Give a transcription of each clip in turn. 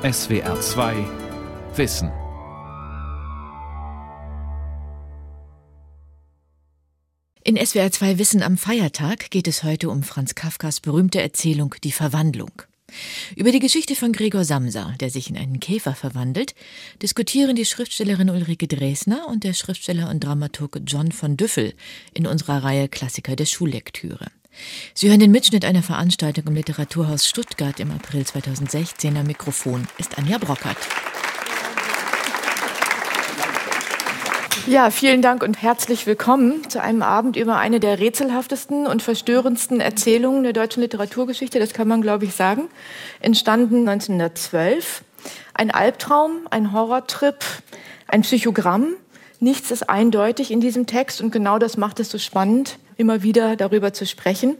SWR 2 Wissen. In SWR 2 Wissen am Feiertag geht es heute um Franz Kafkas berühmte Erzählung Die Verwandlung. Über die Geschichte von Gregor Samsa, der sich in einen Käfer verwandelt, diskutieren die Schriftstellerin Ulrike Dresner und der Schriftsteller und Dramaturg John von Düffel in unserer Reihe Klassiker der Schullektüre. Sie hören den Mitschnitt einer Veranstaltung im Literaturhaus Stuttgart im April 2016. Am Mikrofon ist Anja Brockert. Ja, vielen Dank und herzlich willkommen zu einem Abend über eine der rätselhaftesten und verstörendsten Erzählungen der deutschen Literaturgeschichte. Das kann man, glaube ich, sagen. Entstanden 1912. Ein Albtraum, ein Horrortrip, ein Psychogramm. Nichts ist eindeutig in diesem Text und genau das macht es so spannend immer wieder darüber zu sprechen.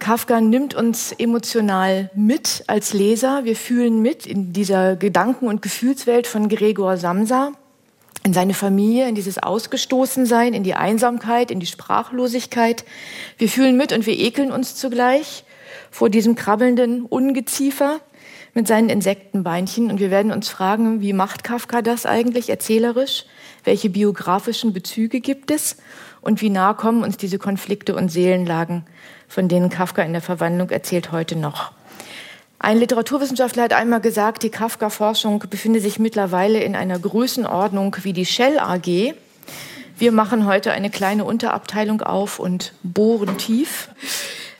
Kafka nimmt uns emotional mit als Leser. Wir fühlen mit in dieser Gedanken- und Gefühlswelt von Gregor Samsa, in seine Familie, in dieses Ausgestoßensein, in die Einsamkeit, in die Sprachlosigkeit. Wir fühlen mit und wir ekeln uns zugleich vor diesem krabbelnden Ungeziefer mit seinen Insektenbeinchen. Und wir werden uns fragen, wie macht Kafka das eigentlich erzählerisch? Welche biografischen Bezüge gibt es? und wie nah kommen uns diese Konflikte und Seelenlagen, von denen Kafka in der Verwandlung erzählt, heute noch. Ein Literaturwissenschaftler hat einmal gesagt, die Kafka-Forschung befinde sich mittlerweile in einer Größenordnung wie die Shell AG. Wir machen heute eine kleine Unterabteilung auf und bohren tief.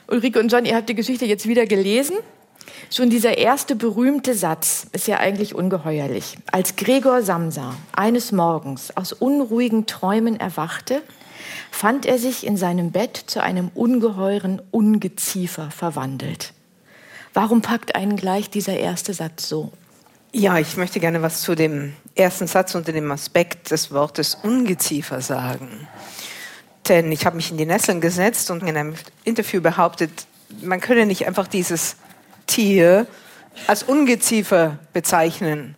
Ulrike und John, ihr habt die Geschichte jetzt wieder gelesen. Schon dieser erste berühmte Satz ist ja eigentlich ungeheuerlich. Als Gregor Samsa eines Morgens aus unruhigen Träumen erwachte, fand er sich in seinem Bett zu einem ungeheuren Ungeziefer verwandelt. Warum packt einen gleich dieser erste Satz so? Ja, ich möchte gerne was zu dem ersten Satz unter dem Aspekt des Wortes Ungeziefer sagen. Denn ich habe mich in die Nesseln gesetzt und in einem Interview behauptet, man könne nicht einfach dieses Tier als Ungeziefer bezeichnen,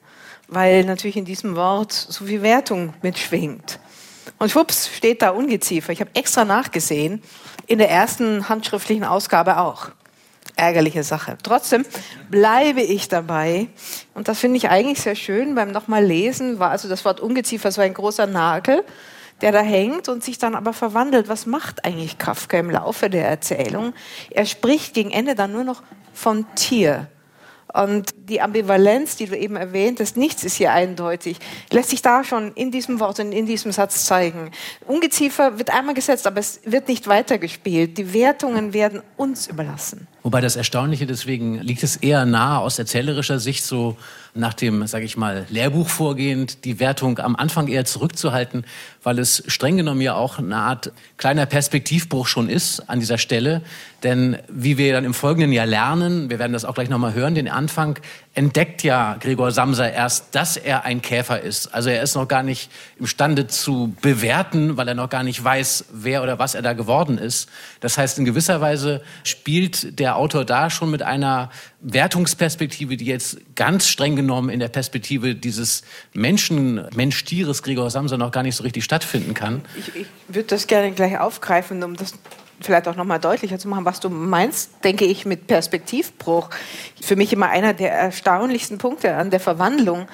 weil natürlich in diesem Wort so viel Wertung mitschwingt. Und schwupps steht da Ungeziefer. Ich habe extra nachgesehen, in der ersten handschriftlichen Ausgabe auch. Ärgerliche Sache. Trotzdem bleibe ich dabei. Und das finde ich eigentlich sehr schön. Beim nochmal lesen war also das Wort Ungeziefer so ein großer Nagel, der da hängt und sich dann aber verwandelt. Was macht eigentlich Kafka im Laufe der Erzählung? Er spricht gegen Ende dann nur noch von Tier. Und die Ambivalenz, die du eben erwähnt hast, nichts ist hier eindeutig, lässt sich da schon in diesem Wort und in diesem Satz zeigen. Ungeziefer wird einmal gesetzt, aber es wird nicht weitergespielt. Die Wertungen werden uns überlassen. Wobei das Erstaunliche, deswegen liegt es eher nahe aus erzählerischer Sicht so nach dem, sage ich mal, Lehrbuch vorgehend, die Wertung am Anfang eher zurückzuhalten, weil es streng genommen ja auch eine Art kleiner Perspektivbruch schon ist an dieser Stelle. Denn wie wir dann im Folgenden ja lernen, wir werden das auch gleich nochmal hören, den Anfang entdeckt ja Gregor Samsa erst, dass er ein Käfer ist. Also er ist noch gar nicht imstande zu bewerten, weil er noch gar nicht weiß, wer oder was er da geworden ist. Das heißt, in gewisser Weise spielt der Autor da schon mit einer Wertungsperspektive, die jetzt ganz streng genommen in der Perspektive dieses Menschen, Mensch-Tieres Gregor Samsa noch gar nicht so richtig stattfinden kann. Ich, ich würde das gerne gleich aufgreifen, um das vielleicht auch noch mal deutlicher zu machen, was du meinst, denke ich, mit Perspektivbruch. Für mich immer einer der erstaunlichsten Punkte an der Verwandlung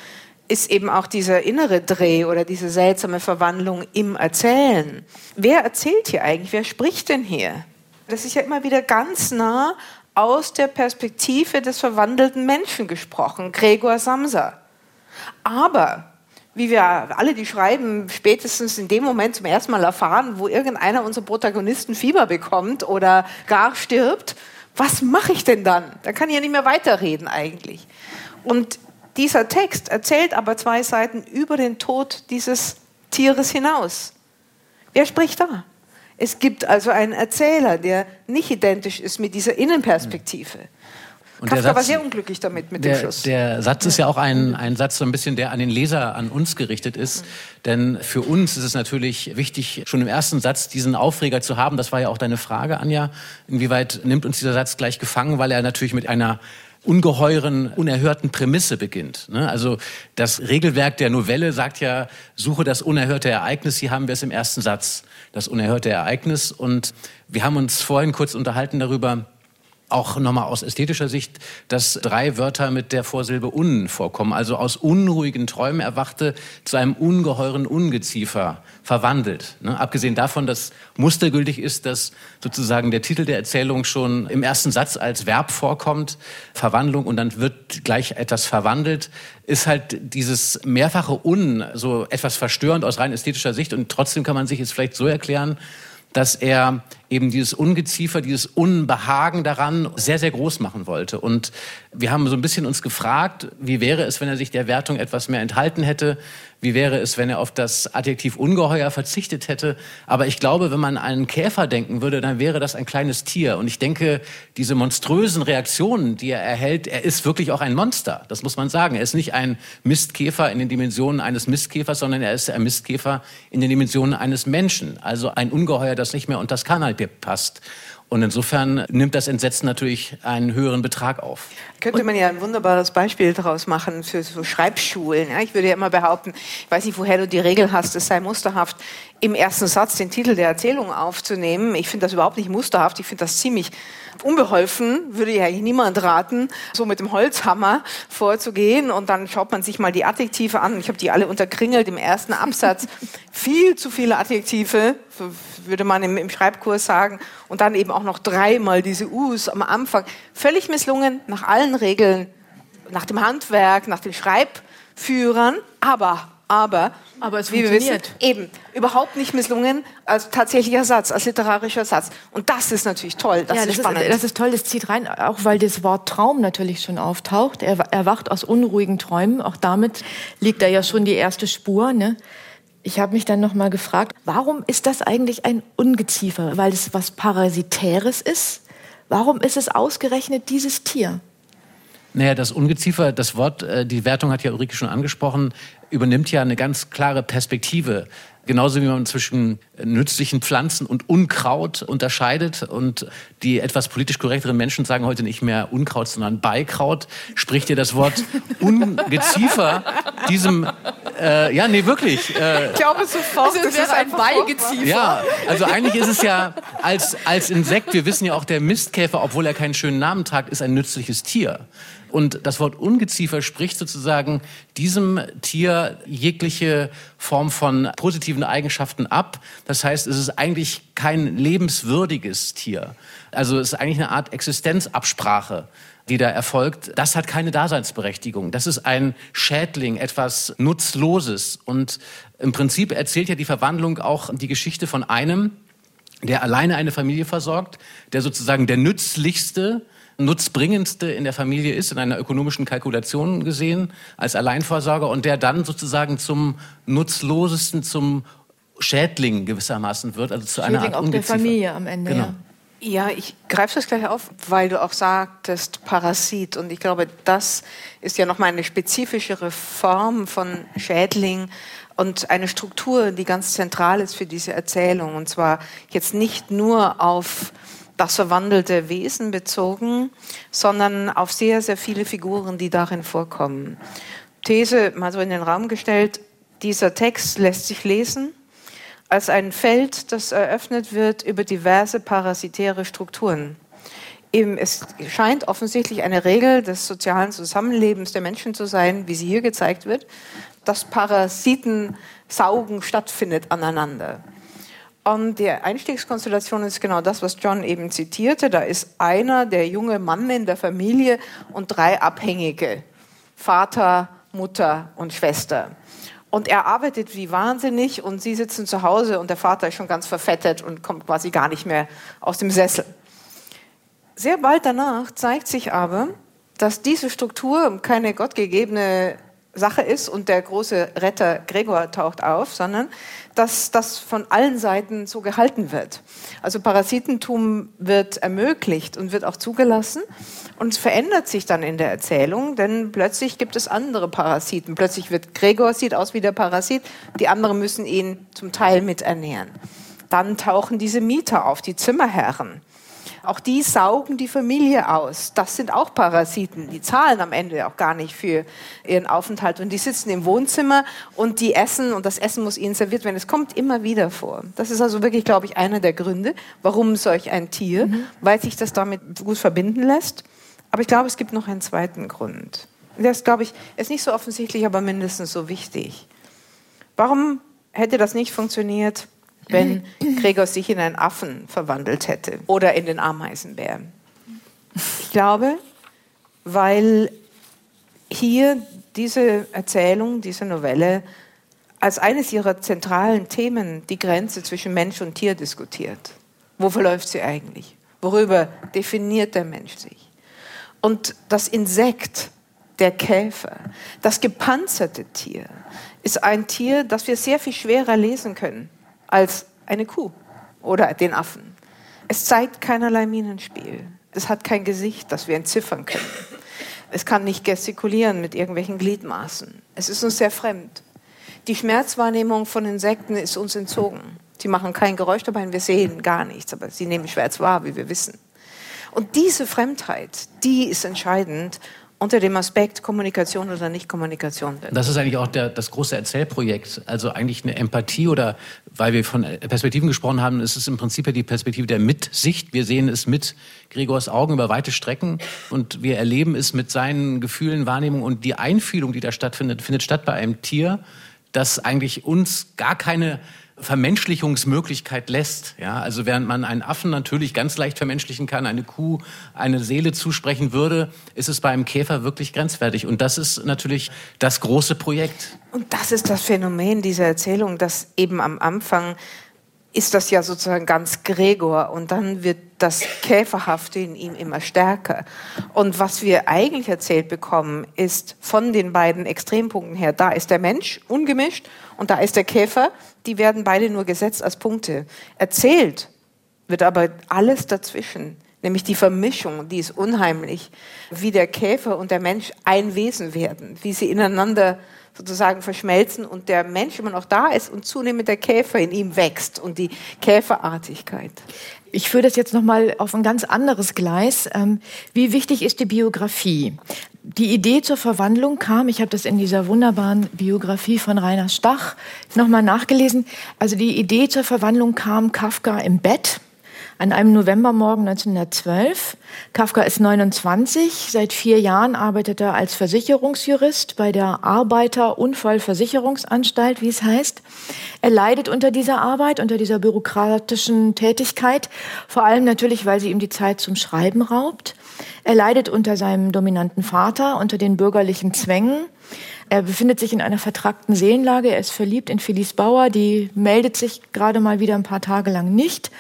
ist eben auch dieser innere Dreh oder diese seltsame Verwandlung im Erzählen. Wer erzählt hier eigentlich? Wer spricht denn hier? Das ist ja immer wieder ganz nah aus der Perspektive des verwandelten Menschen gesprochen, Gregor Samsa. Aber wie wir alle, die schreiben, spätestens in dem Moment zum ersten Mal erfahren, wo irgendeiner unserer Protagonisten Fieber bekommt oder gar stirbt, was mache ich denn dann? Da kann ich ja nicht mehr weiterreden eigentlich. Und dieser Text erzählt aber zwei Seiten über den Tod dieses Tieres hinaus. Wer spricht da? Es gibt also einen Erzähler, der nicht identisch ist mit dieser Innenperspektive. Und Kafka Satz, war sehr unglücklich damit, mit der, dem Schluss. Der Satz ist ja auch ein, ein Satz, so ein bisschen, der an den Leser, an uns gerichtet ist. Mhm. Denn für uns ist es natürlich wichtig, schon im ersten Satz diesen Aufreger zu haben. Das war ja auch deine Frage, Anja. Inwieweit nimmt uns dieser Satz gleich gefangen, weil er natürlich mit einer ungeheuren, unerhörten Prämisse beginnt. Ne? Also das Regelwerk der Novelle sagt ja, suche das unerhörte Ereignis. Hier haben wir es im ersten Satz, das unerhörte Ereignis. Und wir haben uns vorhin kurz unterhalten darüber, auch nochmal aus ästhetischer Sicht, dass drei Wörter mit der Vorsilbe un vorkommen. Also aus unruhigen Träumen erwachte zu einem ungeheuren Ungeziefer verwandelt. Ne? Abgesehen davon, dass mustergültig ist, dass sozusagen der Titel der Erzählung schon im ersten Satz als Verb vorkommt, Verwandlung, und dann wird gleich etwas verwandelt, ist halt dieses mehrfache Un so etwas verstörend aus rein ästhetischer Sicht. Und trotzdem kann man sich es vielleicht so erklären, dass er eben dieses Ungeziefer, dieses Unbehagen daran sehr, sehr groß machen wollte. Und wir haben so ein bisschen uns gefragt, wie wäre es, wenn er sich der Wertung etwas mehr enthalten hätte? Wie wäre es, wenn er auf das Adjektiv ungeheuer verzichtet hätte? Aber ich glaube, wenn man an einen Käfer denken würde, dann wäre das ein kleines Tier. Und ich denke, diese monströsen Reaktionen, die er erhält, er ist wirklich auch ein Monster. Das muss man sagen. Er ist nicht ein Mistkäfer in den Dimensionen eines Mistkäfers, sondern er ist ein Mistkäfer in den Dimensionen eines Menschen. Also ein Ungeheuer, das nicht mehr unter das Kanal passt. Und insofern nimmt das Entsetzen natürlich einen höheren Betrag auf. Könnte man ja ein wunderbares Beispiel daraus machen für so Schreibschulen. Ja, ich würde ja immer behaupten, ich weiß nicht, woher du die Regel hast, es sei musterhaft, im ersten Satz den Titel der Erzählung aufzunehmen. Ich finde das überhaupt nicht musterhaft. Ich finde das ziemlich unbeholfen, würde ja eigentlich niemand raten, so mit dem Holzhammer vorzugehen. Und dann schaut man sich mal die Adjektive an. Ich habe die alle unterkringelt im ersten Absatz. Viel zu viele Adjektive, würde man im, im Schreibkurs sagen. Und dann eben auch noch dreimal diese U's am Anfang. Völlig misslungen nach allen Regeln, nach dem Handwerk, nach den Schreibführern. Aber aber, aber es wie wir wissen, eben überhaupt nicht misslungen als tatsächlicher Satz, als literarischer Satz. Und das ist natürlich toll, das ja, ist das spannend. Ist, das ist toll, das zieht rein, auch weil das Wort Traum natürlich schon auftaucht. Er erwacht aus unruhigen Träumen, auch damit liegt da ja schon die erste Spur. Ne? Ich habe mich dann noch mal gefragt, warum ist das eigentlich ein Ungeziefer? Weil es was Parasitäres ist? Warum ist es ausgerechnet dieses Tier? Naja, das Ungeziefer, das Wort, äh, die Wertung hat ja Ulrike schon angesprochen, übernimmt ja eine ganz klare Perspektive. Genauso wie man zwischen nützlichen Pflanzen und Unkraut unterscheidet. Und die etwas politisch korrekteren Menschen sagen heute nicht mehr Unkraut, sondern Beikraut. Spricht dir das Wort Ungeziefer diesem, äh, ja, nee, wirklich. Äh, ich glaube sofort, also, das ist ein Beigeziefer. Ja, also eigentlich ist es ja als, als Insekt, wir wissen ja auch, der Mistkäfer, obwohl er keinen schönen Namen tragt, ist ein nützliches Tier. Und das Wort Ungeziefer spricht sozusagen diesem Tier jegliche Form von positiven Eigenschaften ab. Das heißt, es ist eigentlich kein lebenswürdiges Tier. Also es ist eigentlich eine Art Existenzabsprache die da erfolgt, das hat keine Daseinsberechtigung. Das ist ein Schädling, etwas Nutzloses. Und im Prinzip erzählt ja die Verwandlung auch die Geschichte von einem, der alleine eine Familie versorgt, der sozusagen der nützlichste nutzbringendste in der Familie ist, in einer ökonomischen Kalkulation gesehen, als Alleinversorger und der dann sozusagen zum nutzlosesten, zum Schädling gewissermaßen wird, also zu Schädling einer Art auch Ungeziefer. der Familie am Ende. Genau. Ja. ja, ich greife das gleich auf, weil du auch sagtest Parasit. Und ich glaube, das ist ja nochmal eine spezifischere Form von Schädling und eine Struktur, die ganz zentral ist für diese Erzählung. Und zwar jetzt nicht nur auf das verwandelte Wesen bezogen, sondern auf sehr, sehr viele Figuren, die darin vorkommen. These mal so in den Raum gestellt, dieser Text lässt sich lesen als ein Feld, das eröffnet wird über diverse parasitäre Strukturen. Es scheint offensichtlich eine Regel des sozialen Zusammenlebens der Menschen zu sein, wie sie hier gezeigt wird, dass Parasitensaugen stattfindet aneinander. Und die Einstiegskonstellation ist genau das, was John eben zitierte. Da ist einer, der junge Mann in der Familie und drei Abhängige. Vater, Mutter und Schwester. Und er arbeitet wie wahnsinnig und sie sitzen zu Hause und der Vater ist schon ganz verfettet und kommt quasi gar nicht mehr aus dem Sessel. Sehr bald danach zeigt sich aber, dass diese Struktur keine gottgegebene Sache ist und der große Retter Gregor taucht auf, sondern dass das von allen Seiten so gehalten wird. Also Parasitentum wird ermöglicht und wird auch zugelassen und verändert sich dann in der Erzählung, denn plötzlich gibt es andere Parasiten. Plötzlich wird Gregor sieht aus wie der Parasit, die anderen müssen ihn zum Teil mit ernähren. Dann tauchen diese Mieter auf, die Zimmerherren. Auch die saugen die Familie aus. Das sind auch Parasiten. Die zahlen am Ende auch gar nicht für ihren Aufenthalt. Und die sitzen im Wohnzimmer und die essen und das Essen muss ihnen serviert werden. Es kommt immer wieder vor. Das ist also wirklich, glaube ich, einer der Gründe, warum solch ein Tier, mhm. weil sich das damit gut verbinden lässt. Aber ich glaube, es gibt noch einen zweiten Grund. Der ist, glaube ich, ist nicht so offensichtlich, aber mindestens so wichtig. Warum hätte das nicht funktioniert, wenn Gregor sich in einen Affen verwandelt hätte oder in den Ameisenbär? Ich glaube, weil hier diese Erzählung, diese Novelle als eines ihrer zentralen Themen die Grenze zwischen Mensch und Tier diskutiert. Wo verläuft sie eigentlich? Worüber definiert der Mensch sich? Und das Insekt, der Käfer, das gepanzerte Tier, ist ein Tier, das wir sehr viel schwerer lesen können als eine Kuh oder den Affen. Es zeigt keinerlei Minenspiel. Es hat kein Gesicht, das wir entziffern können. Es kann nicht gestikulieren mit irgendwelchen Gliedmaßen. Es ist uns sehr fremd. Die Schmerzwahrnehmung von Insekten ist uns entzogen. Sie machen kein Geräusch dabei, wir sehen gar nichts, aber sie nehmen Schmerz wahr, wie wir wissen. Und diese Fremdheit, die ist entscheidend unter dem Aspekt Kommunikation oder Nicht-Kommunikation. Das ist eigentlich auch der, das große Erzählprojekt. Also eigentlich eine Empathie oder, weil wir von Perspektiven gesprochen haben, ist es im Prinzip ja die Perspektive der Mitsicht. Wir sehen es mit Gregors Augen über weite Strecken und wir erleben es mit seinen Gefühlen, Wahrnehmungen und die Einfühlung, die da stattfindet, findet statt bei einem Tier, das eigentlich uns gar keine Vermenschlichungsmöglichkeit lässt. Ja, also während man einen Affen natürlich ganz leicht vermenschlichen kann, eine Kuh eine Seele zusprechen würde, ist es bei einem Käfer wirklich grenzwertig. Und das ist natürlich das große Projekt. Und das ist das Phänomen dieser Erzählung, dass eben am Anfang ist das ja sozusagen ganz Gregor und dann wird das Käferhafte in ihm immer stärker. Und was wir eigentlich erzählt bekommen, ist von den beiden Extrempunkten her, da ist der Mensch ungemischt und da ist der Käfer, die werden beide nur gesetzt als Punkte. Erzählt wird aber alles dazwischen, nämlich die Vermischung, die ist unheimlich, wie der Käfer und der Mensch ein Wesen werden, wie sie ineinander sozusagen verschmelzen und der Mensch immer noch da ist und zunehmend der Käfer in ihm wächst und die Käferartigkeit. Ich führe das jetzt noch mal auf ein ganz anderes Gleis. Ähm, wie wichtig ist die Biografie? Die Idee zur Verwandlung kam, ich habe das in dieser wunderbaren Biografie von Rainer Stach noch mal nachgelesen. Also die Idee zur Verwandlung kam Kafka im Bett an einem Novembermorgen 1912. Kafka ist 29. Seit vier Jahren arbeitet er als Versicherungsjurist bei der Arbeiterunfallversicherungsanstalt, wie es heißt. Er leidet unter dieser Arbeit, unter dieser bürokratischen Tätigkeit, vor allem natürlich, weil sie ihm die Zeit zum Schreiben raubt. Er leidet unter seinem dominanten Vater, unter den bürgerlichen Zwängen. Er befindet sich in einer vertrackten Seelenlage. Er ist verliebt in Phyllis Bauer. Die meldet sich gerade mal wieder ein paar Tage lang nicht.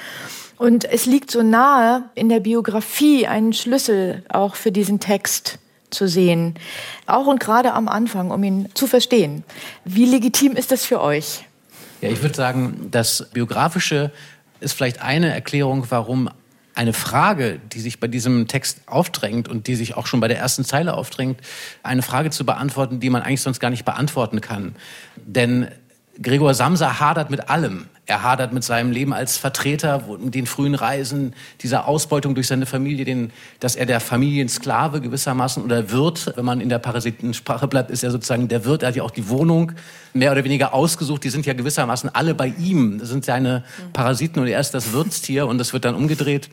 Und es liegt so nahe, in der Biografie einen Schlüssel auch für diesen Text zu sehen. Auch und gerade am Anfang, um ihn zu verstehen. Wie legitim ist das für euch? Ja, ich würde sagen, das Biografische ist vielleicht eine Erklärung, warum eine Frage, die sich bei diesem Text aufdrängt und die sich auch schon bei der ersten Zeile aufdrängt, eine Frage zu beantworten, die man eigentlich sonst gar nicht beantworten kann. Denn Gregor Samsa hadert mit allem. Er hadert mit seinem Leben als Vertreter, mit den frühen Reisen, dieser Ausbeutung durch seine Familie, den, dass er der Familiensklave gewissermaßen oder wird. Wenn man in der Parasitensprache bleibt, ist er sozusagen der Wirt. Er hat ja auch die Wohnung mehr oder weniger ausgesucht. Die sind ja gewissermaßen alle bei ihm. Das sind seine Parasiten und er ist das Wirtstier und das wird dann umgedreht.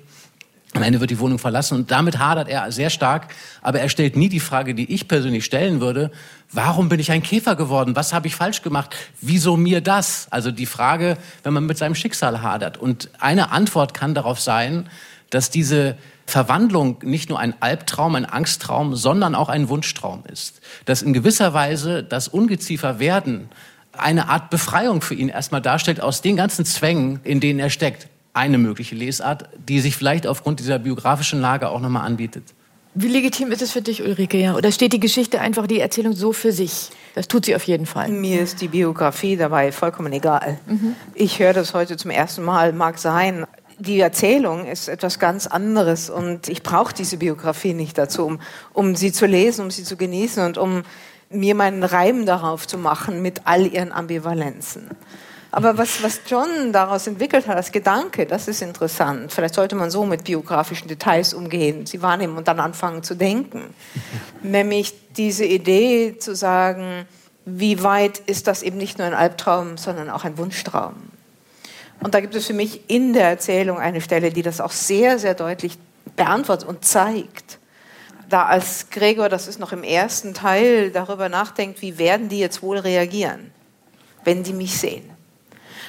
Am Ende wird die Wohnung verlassen und damit hadert er sehr stark. Aber er stellt nie die Frage, die ich persönlich stellen würde. Warum bin ich ein Käfer geworden? Was habe ich falsch gemacht? Wieso mir das? Also die Frage, wenn man mit seinem Schicksal hadert. Und eine Antwort kann darauf sein, dass diese Verwandlung nicht nur ein Albtraum, ein Angsttraum, sondern auch ein Wunschtraum ist. Dass in gewisser Weise das Ungeziefer werden eine Art Befreiung für ihn erstmal darstellt aus den ganzen Zwängen, in denen er steckt eine mögliche Lesart, die sich vielleicht aufgrund dieser biografischen Lage auch nochmal anbietet. Wie legitim ist es für dich, Ulrike? Ja? Oder steht die Geschichte einfach, die Erzählung so für sich? Das tut sie auf jeden Fall. Mir ist die Biografie dabei vollkommen egal. Mhm. Ich höre das heute zum ersten Mal, mag sein. Die Erzählung ist etwas ganz anderes und ich brauche diese Biografie nicht dazu, um, um sie zu lesen, um sie zu genießen und um mir meinen Reim darauf zu machen mit all ihren Ambivalenzen. Aber was, was John daraus entwickelt hat als Gedanke, das ist interessant. Vielleicht sollte man so mit biografischen Details umgehen, sie wahrnehmen und dann anfangen zu denken. Nämlich diese Idee zu sagen, wie weit ist das eben nicht nur ein Albtraum, sondern auch ein Wunschtraum. Und da gibt es für mich in der Erzählung eine Stelle, die das auch sehr, sehr deutlich beantwortet und zeigt. Da als Gregor, das ist noch im ersten Teil, darüber nachdenkt, wie werden die jetzt wohl reagieren, wenn die mich sehen.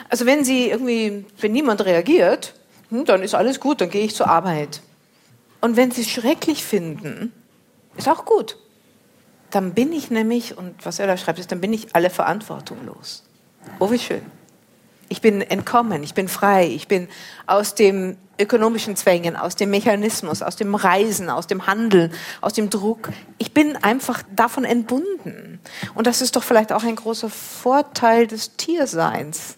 Also wenn sie irgendwie, wenn niemand reagiert, hm, dann ist alles gut, dann gehe ich zur Arbeit. Und wenn sie es schrecklich finden, ist auch gut. Dann bin ich nämlich, und was er da schreibt, ist, dann bin ich alle Verantwortung los. Oh, wie schön. Ich bin entkommen, ich bin frei, ich bin aus dem ökonomischen Zwängen, aus dem Mechanismus, aus dem Reisen, aus dem Handeln, aus dem Druck. Ich bin einfach davon entbunden. Und das ist doch vielleicht auch ein großer Vorteil des Tierseins.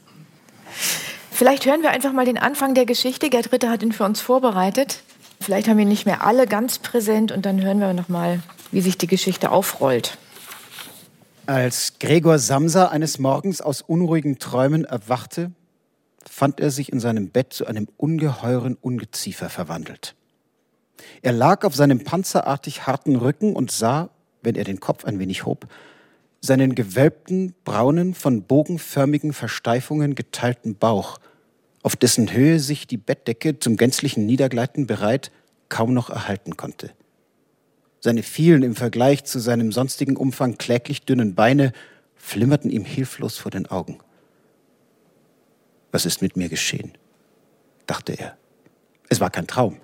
Vielleicht hören wir einfach mal den Anfang der Geschichte. Gerd Ritter hat ihn für uns vorbereitet. Vielleicht haben wir nicht mehr alle ganz präsent und dann hören wir noch mal, wie sich die Geschichte aufrollt. Als Gregor Samsa eines Morgens aus unruhigen Träumen erwachte, fand er sich in seinem Bett zu einem ungeheuren Ungeziefer verwandelt. Er lag auf seinem panzerartig harten Rücken und sah, wenn er den Kopf ein wenig hob, seinen gewölbten, braunen, von bogenförmigen Versteifungen geteilten Bauch, auf dessen Höhe sich die Bettdecke zum gänzlichen Niedergleiten bereit kaum noch erhalten konnte. Seine vielen im Vergleich zu seinem sonstigen Umfang kläglich dünnen Beine flimmerten ihm hilflos vor den Augen. Was ist mit mir geschehen? dachte er. Es war kein Traum.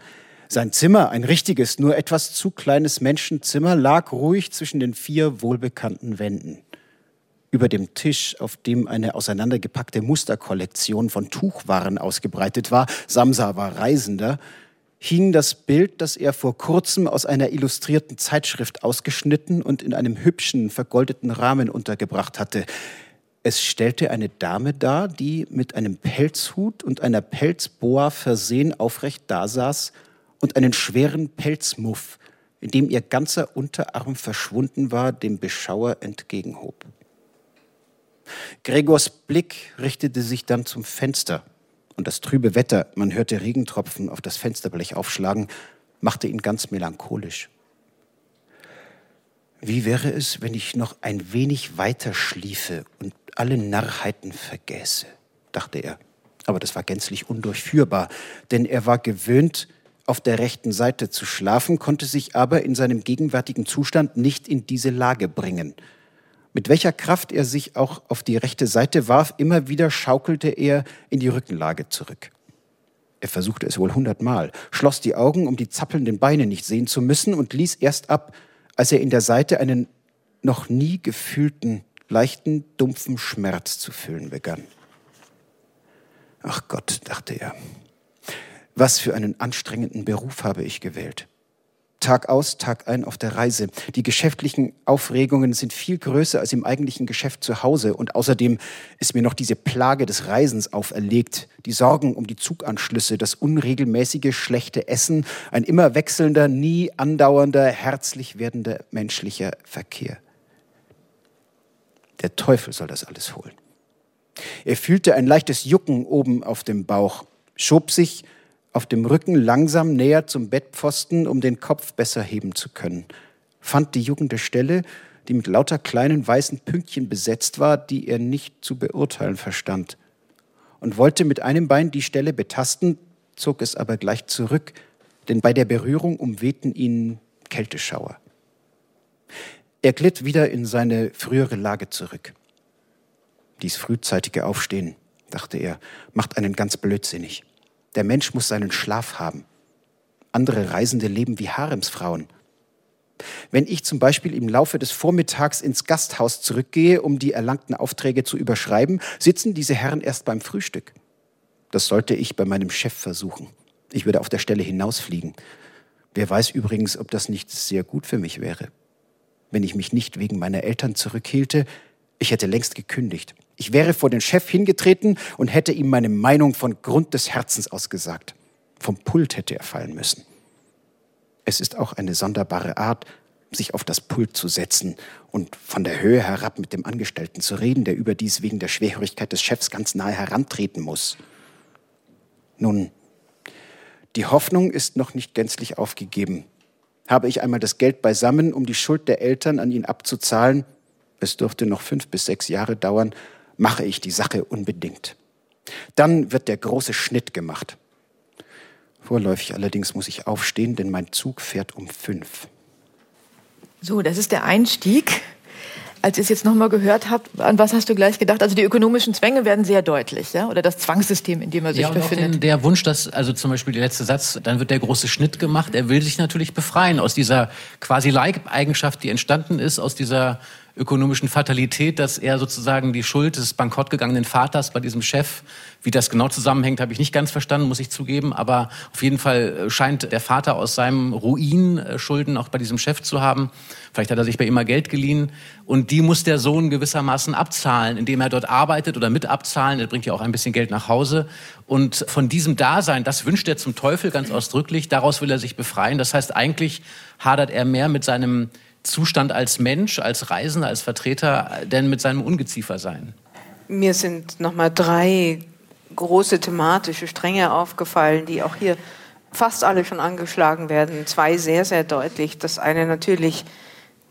Sein Zimmer, ein richtiges, nur etwas zu kleines Menschenzimmer, lag ruhig zwischen den vier wohlbekannten Wänden. Über dem Tisch, auf dem eine auseinandergepackte Musterkollektion von Tuchwaren ausgebreitet war, Samsa war Reisender, hing das Bild, das er vor kurzem aus einer illustrierten Zeitschrift ausgeschnitten und in einem hübschen, vergoldeten Rahmen untergebracht hatte. Es stellte eine Dame dar, die mit einem Pelzhut und einer Pelzboa versehen aufrecht dasaß und einen schweren Pelzmuff, in dem ihr ganzer Unterarm verschwunden war, dem Beschauer entgegenhob. Gregors Blick richtete sich dann zum Fenster und das trübe Wetter, man hörte Regentropfen auf das Fensterblech aufschlagen, machte ihn ganz melancholisch. Wie wäre es, wenn ich noch ein wenig weiter schliefe und alle Narrheiten vergäße, dachte er. Aber das war gänzlich undurchführbar, denn er war gewöhnt, auf der rechten Seite zu schlafen, konnte sich aber in seinem gegenwärtigen Zustand nicht in diese Lage bringen. Mit welcher Kraft er sich auch auf die rechte Seite warf, immer wieder schaukelte er in die Rückenlage zurück. Er versuchte es wohl hundertmal, schloss die Augen, um die zappelnden Beine nicht sehen zu müssen, und ließ erst ab, als er in der Seite einen noch nie gefühlten, leichten, dumpfen Schmerz zu fühlen begann. Ach Gott, dachte er, was für einen anstrengenden Beruf habe ich gewählt. Tag aus, Tag ein auf der Reise. Die geschäftlichen Aufregungen sind viel größer als im eigentlichen Geschäft zu Hause. Und außerdem ist mir noch diese Plage des Reisens auferlegt. Die Sorgen um die Zuganschlüsse, das unregelmäßige schlechte Essen, ein immer wechselnder, nie andauernder, herzlich werdender menschlicher Verkehr. Der Teufel soll das alles holen. Er fühlte ein leichtes Jucken oben auf dem Bauch, schob sich auf dem Rücken langsam näher zum Bettpfosten, um den Kopf besser heben zu können, fand die juckende Stelle, die mit lauter kleinen weißen Pünktchen besetzt war, die er nicht zu beurteilen verstand, und wollte mit einem Bein die Stelle betasten, zog es aber gleich zurück, denn bei der Berührung umwehten ihn Kälteschauer. Er glitt wieder in seine frühere Lage zurück. Dies frühzeitige Aufstehen, dachte er, macht einen ganz blödsinnig. Der Mensch muss seinen Schlaf haben. Andere Reisende leben wie Haremsfrauen. Wenn ich zum Beispiel im Laufe des Vormittags ins Gasthaus zurückgehe, um die erlangten Aufträge zu überschreiben, sitzen diese Herren erst beim Frühstück. Das sollte ich bei meinem Chef versuchen. Ich würde auf der Stelle hinausfliegen. Wer weiß übrigens, ob das nicht sehr gut für mich wäre. Wenn ich mich nicht wegen meiner Eltern zurückhielte, ich hätte längst gekündigt. Ich wäre vor den Chef hingetreten und hätte ihm meine Meinung von Grund des Herzens ausgesagt. Vom Pult hätte er fallen müssen. Es ist auch eine sonderbare Art, sich auf das Pult zu setzen und von der Höhe herab mit dem Angestellten zu reden, der überdies wegen der Schwerhörigkeit des Chefs ganz nahe herantreten muss. Nun, die Hoffnung ist noch nicht gänzlich aufgegeben. Habe ich einmal das Geld beisammen, um die Schuld der Eltern an ihn abzuzahlen, es dürfte noch fünf bis sechs Jahre dauern, mache ich die Sache unbedingt. Dann wird der große Schnitt gemacht. Vorläufig allerdings muss ich aufstehen, denn mein Zug fährt um fünf. So, das ist der Einstieg. Als ich es jetzt nochmal gehört habe, an was hast du gleich gedacht? Also die ökonomischen Zwänge werden sehr deutlich, ja? Oder das Zwangssystem, in dem er sich ja, und befindet. Auch den, der Wunsch, dass, also zum Beispiel der letzte Satz, dann wird der große Schnitt gemacht. Er will sich natürlich befreien aus dieser quasi Leibeigenschaft, die entstanden ist, aus dieser ökonomischen Fatalität, dass er sozusagen die Schuld des bankrottgegangenen Vaters bei diesem Chef, wie das genau zusammenhängt, habe ich nicht ganz verstanden, muss ich zugeben. Aber auf jeden Fall scheint der Vater aus seinem Ruin äh, Schulden auch bei diesem Chef zu haben. Vielleicht hat er sich bei ihm mal Geld geliehen. Und die muss der Sohn gewissermaßen abzahlen, indem er dort arbeitet oder mit abzahlen. Er bringt ja auch ein bisschen Geld nach Hause. Und von diesem Dasein, das wünscht er zum Teufel ganz ausdrücklich. Daraus will er sich befreien. Das heißt, eigentlich hadert er mehr mit seinem Zustand als Mensch, als Reisender, als Vertreter, denn mit seinem Ungeziefer sein? Mir sind nochmal drei große thematische Stränge aufgefallen, die auch hier fast alle schon angeschlagen werden. Zwei sehr, sehr deutlich. Das eine natürlich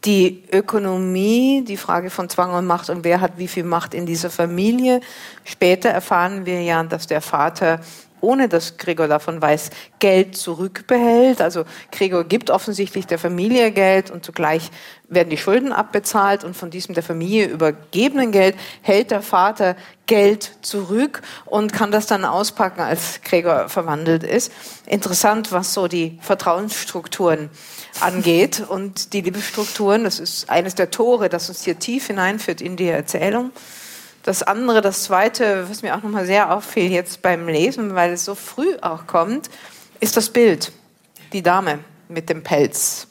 die Ökonomie, die Frage von Zwang und Macht und wer hat wie viel Macht in dieser Familie. Später erfahren wir ja, dass der Vater ohne dass Gregor davon weiß, Geld zurückbehält. Also Gregor gibt offensichtlich der Familie Geld und zugleich werden die Schulden abbezahlt und von diesem der Familie übergebenen Geld hält der Vater Geld zurück und kann das dann auspacken, als Gregor verwandelt ist. Interessant, was so die Vertrauensstrukturen angeht und die Liebesstrukturen. Das ist eines der Tore, das uns hier tief hineinführt in die Erzählung. Das andere, das zweite, was mir auch nochmal sehr auffiel jetzt beim Lesen, weil es so früh auch kommt, ist das Bild. Die Dame mit dem Pelz.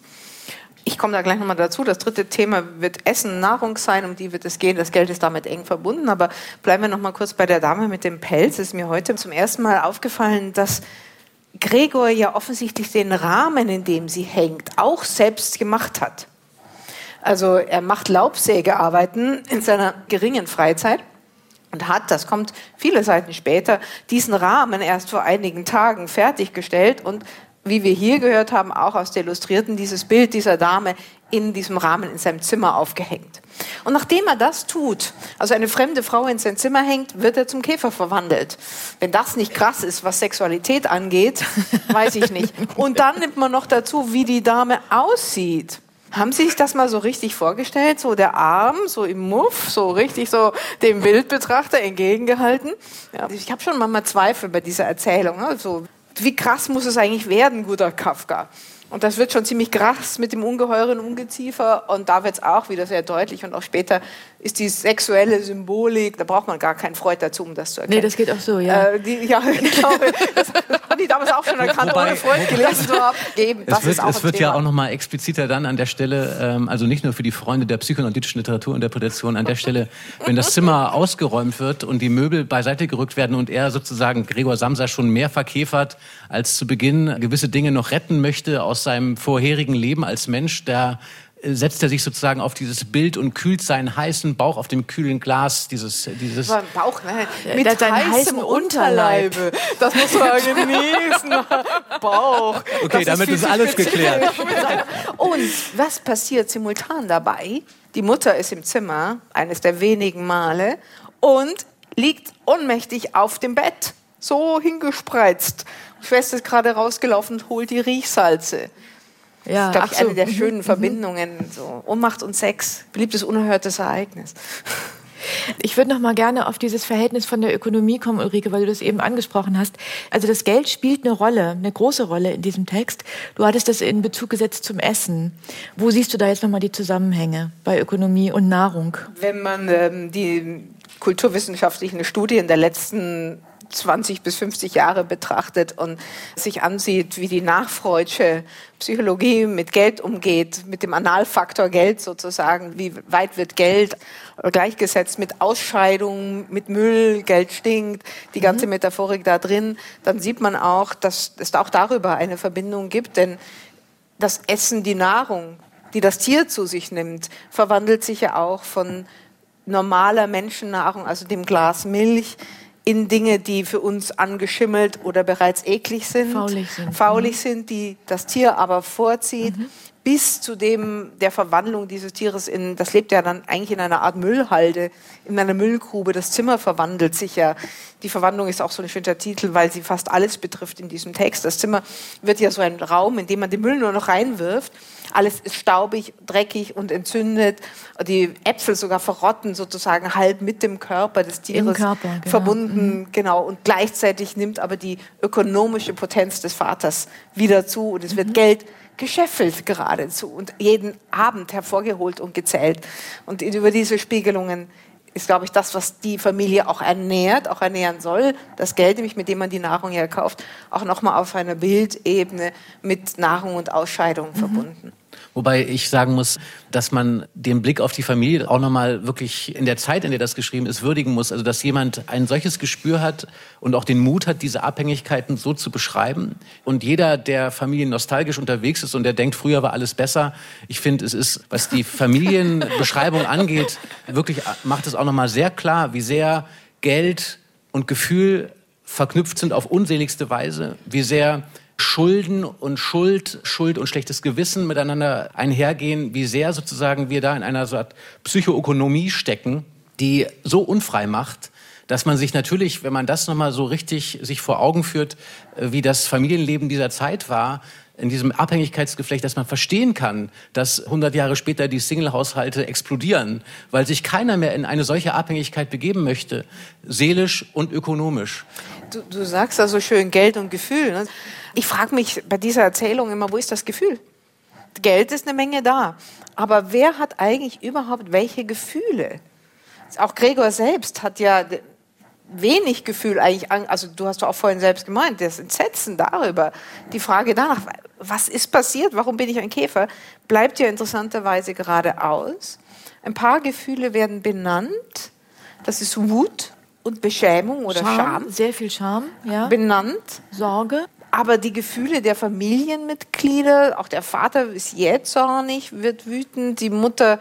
Ich komme da gleich nochmal dazu. Das dritte Thema wird Essen, Nahrung sein, um die wird es gehen. Das Geld ist damit eng verbunden. Aber bleiben wir nochmal kurz bei der Dame mit dem Pelz. Es ist mir heute zum ersten Mal aufgefallen, dass Gregor ja offensichtlich den Rahmen, in dem sie hängt, auch selbst gemacht hat. Also er macht Laubsägearbeiten in seiner geringen Freizeit und hat, das kommt viele Seiten später, diesen Rahmen erst vor einigen Tagen fertiggestellt und wie wir hier gehört haben, auch aus der Illustrierten, dieses Bild dieser Dame in diesem Rahmen in seinem Zimmer aufgehängt. Und nachdem er das tut, also eine fremde Frau in sein Zimmer hängt, wird er zum Käfer verwandelt. Wenn das nicht krass ist, was Sexualität angeht, weiß ich nicht. Und dann nimmt man noch dazu, wie die Dame aussieht. Haben Sie sich das mal so richtig vorgestellt? So der Arm, so im Muff, so richtig so dem Bildbetrachter entgegengehalten? Ja, ich habe schon manchmal Zweifel bei dieser Erzählung. Also, wie krass muss es eigentlich werden, guter Kafka? Und das wird schon ziemlich krass mit dem ungeheuren Ungeziefer. Und da wird es auch wieder sehr deutlich. Und auch später ist die sexuelle Symbolik, da braucht man gar keinen Freud dazu, um das zu erkennen. Nee, das geht auch so, ja. Äh, die, ja, ich glaube, das haben die damals auch schon erkannt, wobei, ohne Freud gelesen zu haben. Eben, das es wird, ist auch es wird ja auch nochmal expliziter dann an der Stelle, ähm, also nicht nur für die Freunde der psychoanalytischen Literaturinterpretation, an der Stelle, wenn das Zimmer ausgeräumt wird und die Möbel beiseite gerückt werden und er sozusagen Gregor Samsa schon mehr verkäfert, als zu Beginn gewisse Dinge noch retten möchte aus seinem vorherigen Leben als Mensch, der setzt er sich sozusagen auf dieses Bild und kühlt seinen heißen Bauch auf dem kühlen Glas. Dieses, dieses Bauch, ne? Mit heißem, heißem Unterleibe. Das muss man genießen. Bauch. Okay, das damit ist, ist alles geklärt. Und was passiert simultan dabei? Die Mutter ist im Zimmer, eines der wenigen Male, und liegt ohnmächtig auf dem Bett, so hingespreizt. Die Schwester ist gerade rausgelaufen und holt die Riechsalze. Ja, das ist, glaube ich, so. eine der mhm. schönen mhm. Verbindungen. So. Ohnmacht und Sex, beliebtes, unerhörtes Ereignis. Ich würde noch mal gerne auf dieses Verhältnis von der Ökonomie kommen, Ulrike, weil du das eben angesprochen hast. Also das Geld spielt eine Rolle, eine große Rolle in diesem Text. Du hattest das in Bezug gesetzt zum Essen. Wo siehst du da jetzt noch mal die Zusammenhänge bei Ökonomie und Nahrung? Wenn man ähm, die kulturwissenschaftlichen Studien der letzten 20 bis 50 Jahre betrachtet und sich ansieht, wie die nachfreudsche Psychologie mit Geld umgeht, mit dem Analfaktor Geld sozusagen, wie weit wird Geld gleichgesetzt mit Ausscheidungen, mit Müll, Geld stinkt, die mhm. ganze Metaphorik da drin, dann sieht man auch, dass es auch darüber eine Verbindung gibt, denn das Essen, die Nahrung, die das Tier zu sich nimmt, verwandelt sich ja auch von normaler Menschennahrung, also dem Glas Milch, in Dinge, die für uns angeschimmelt oder bereits eklig sind, faulig sind, faulig mhm. sind die das Tier aber vorzieht. Mhm bis zu dem der Verwandlung dieses Tieres in, das lebt ja dann eigentlich in einer Art Müllhalde, in einer Müllgrube. Das Zimmer verwandelt sich ja. Die Verwandlung ist auch so ein schöner Titel, weil sie fast alles betrifft in diesem Text. Das Zimmer wird ja so ein Raum, in dem man den Müll nur noch reinwirft. Alles ist staubig, dreckig und entzündet. Die Äpfel sogar verrotten sozusagen halb mit dem Körper des Tieres Körper, genau. verbunden, mhm. genau. Und gleichzeitig nimmt aber die ökonomische Potenz des Vaters wieder zu und es wird mhm. Geld gescheffelt geradezu und jeden Abend hervorgeholt und gezählt. Und über diese Spiegelungen ist, glaube ich, das, was die Familie auch ernährt, auch ernähren soll. Das Geld, nämlich mit dem man die Nahrung herkauft, auch nochmal auf einer Bildebene mit Nahrung und Ausscheidung mhm. verbunden. Wobei ich sagen muss, dass man den Blick auf die Familie auch nochmal wirklich in der Zeit, in der das geschrieben ist, würdigen muss. Also, dass jemand ein solches Gespür hat und auch den Mut hat, diese Abhängigkeiten so zu beschreiben. Und jeder, der Familien nostalgisch unterwegs ist und der denkt, früher war alles besser, ich finde, es ist, was die Familienbeschreibung angeht, wirklich macht es auch nochmal sehr klar, wie sehr Geld und Gefühl verknüpft sind auf unseligste Weise, wie sehr Schulden und Schuld, Schuld und schlechtes Gewissen miteinander einhergehen, wie sehr sozusagen wir da in einer Art Psychoökonomie stecken, die so unfrei macht, dass man sich natürlich, wenn man das nochmal so richtig sich vor Augen führt, äh, wie das Familienleben dieser Zeit war, in diesem Abhängigkeitsgeflecht, dass man verstehen kann, dass 100 Jahre später die Single-Haushalte explodieren, weil sich keiner mehr in eine solche Abhängigkeit begeben möchte, seelisch und ökonomisch. Du, du sagst da so schön Geld und Gefühl. Ne? Ich frage mich bei dieser Erzählung immer, wo ist das Gefühl? Geld ist eine Menge da. Aber wer hat eigentlich überhaupt welche Gefühle? Auch Gregor selbst hat ja wenig Gefühl eigentlich, also du hast auch vorhin selbst gemeint, das Entsetzen darüber, die Frage danach, was ist passiert, warum bin ich ein Käfer, bleibt ja interessanterweise gerade aus. Ein paar Gefühle werden benannt, das ist Wut und Beschämung oder Scham. Scham. Sehr viel Scham, ja. Benannt. Sorge. Aber die Gefühle der Familienmitglieder, auch der Vater ist jähzornig, wird wütend, die Mutter